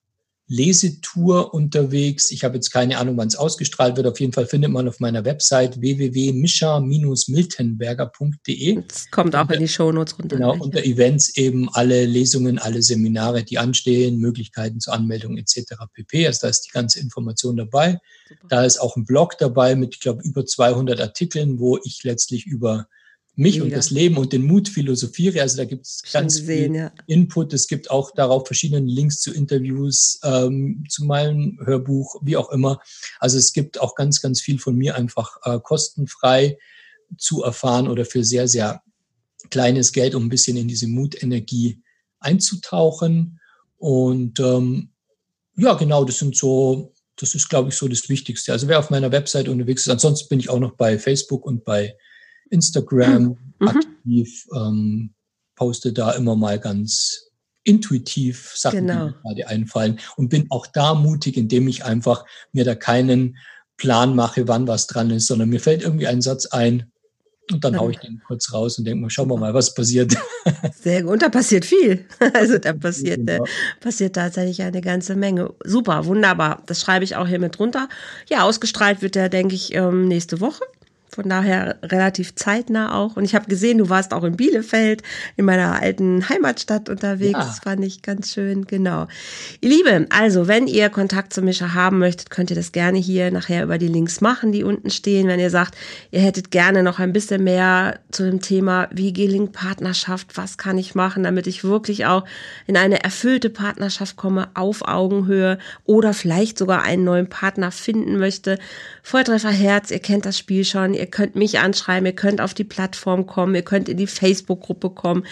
Lesetour unterwegs. Ich habe jetzt keine Ahnung, wann es ausgestrahlt wird. Auf jeden Fall findet man auf meiner Website www.mischa-miltenberger.de. Das kommt auch in die Shownotes runter. Genau, unter Events eben alle Lesungen, alle Seminare, die anstehen, Möglichkeiten zur Anmeldung etc. pp. Also da ist die ganze Information dabei. Super. Da ist auch ein Blog dabei mit, ich glaube, über 200 Artikeln, wo ich letztlich über mich Mega. und das Leben und den Mut philosophiere. Also da gibt es ganz gesehen, viel ja. Input. Es gibt auch darauf verschiedene Links zu Interviews, ähm, zu meinem Hörbuch, wie auch immer. Also es gibt auch ganz, ganz viel von mir einfach äh, kostenfrei zu erfahren oder für sehr, sehr kleines Geld, um ein bisschen in diese Mutenergie einzutauchen. Und ähm, ja, genau, das sind so, das ist, glaube ich, so das Wichtigste. Also wer auf meiner Website unterwegs ist, ansonsten bin ich auch noch bei Facebook und bei Instagram mhm. aktiv, ähm, poste da immer mal ganz intuitiv Sachen, genau. die mir gerade einfallen und bin auch da mutig, indem ich einfach mir da keinen Plan mache, wann was dran ist, sondern mir fällt irgendwie ein Satz ein und dann haue ich den kurz raus und denke mal, schauen wir mal, was passiert. (laughs) Sehr gut. Und da passiert viel. (laughs) Also da passiert, äh, passiert tatsächlich eine ganze Menge. Super, wunderbar. Das schreibe ich auch hier mit drunter. Ja, ausgestrahlt wird der, denke ich, ähm, nächste Woche. Von daher relativ zeitnah auch. Und ich habe gesehen, du warst auch in Bielefeld, in meiner alten Heimatstadt unterwegs. Ja. Das fand ich ganz schön, genau. Ihr Liebe, also wenn ihr Kontakt zu Mischa haben möchtet, könnt ihr das gerne hier nachher über die Links machen, die unten stehen. Wenn ihr sagt, ihr hättet gerne noch ein bisschen mehr zu dem Thema, wie gelingt Partnerschaft, was kann ich machen, damit ich wirklich auch in eine erfüllte Partnerschaft komme, auf Augenhöhe oder vielleicht sogar einen neuen Partner finden möchte. Volltreffer Herz, ihr kennt das Spiel schon Ihr könnt mich anschreiben, ihr könnt auf die Plattform kommen, ihr könnt in die Facebook-Gruppe kommen.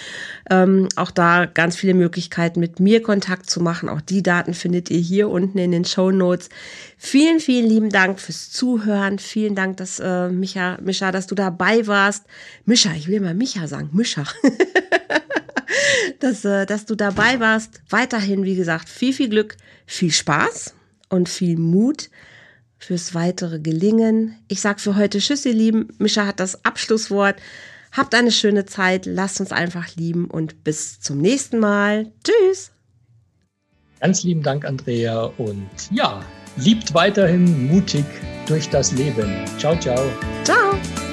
Ähm, auch da ganz viele Möglichkeiten, mit mir Kontakt zu machen. Auch die Daten findet ihr hier unten in den Show Notes. Vielen, vielen lieben Dank fürs Zuhören. Vielen Dank, dass äh, Micha, Micha, dass du dabei warst. Mischa, ich will mal Micha sagen, Mischa. (laughs) dass, äh, dass du dabei warst. Weiterhin, wie gesagt, viel, viel Glück, viel Spaß und viel Mut fürs weitere Gelingen. Ich sage für heute Tschüss, ihr Lieben. Mischa hat das Abschlusswort. Habt eine schöne Zeit, lasst uns einfach lieben und bis zum nächsten Mal. Tschüss. Ganz lieben Dank, Andrea. Und ja, liebt weiterhin mutig durch das Leben. Ciao, ciao. Ciao.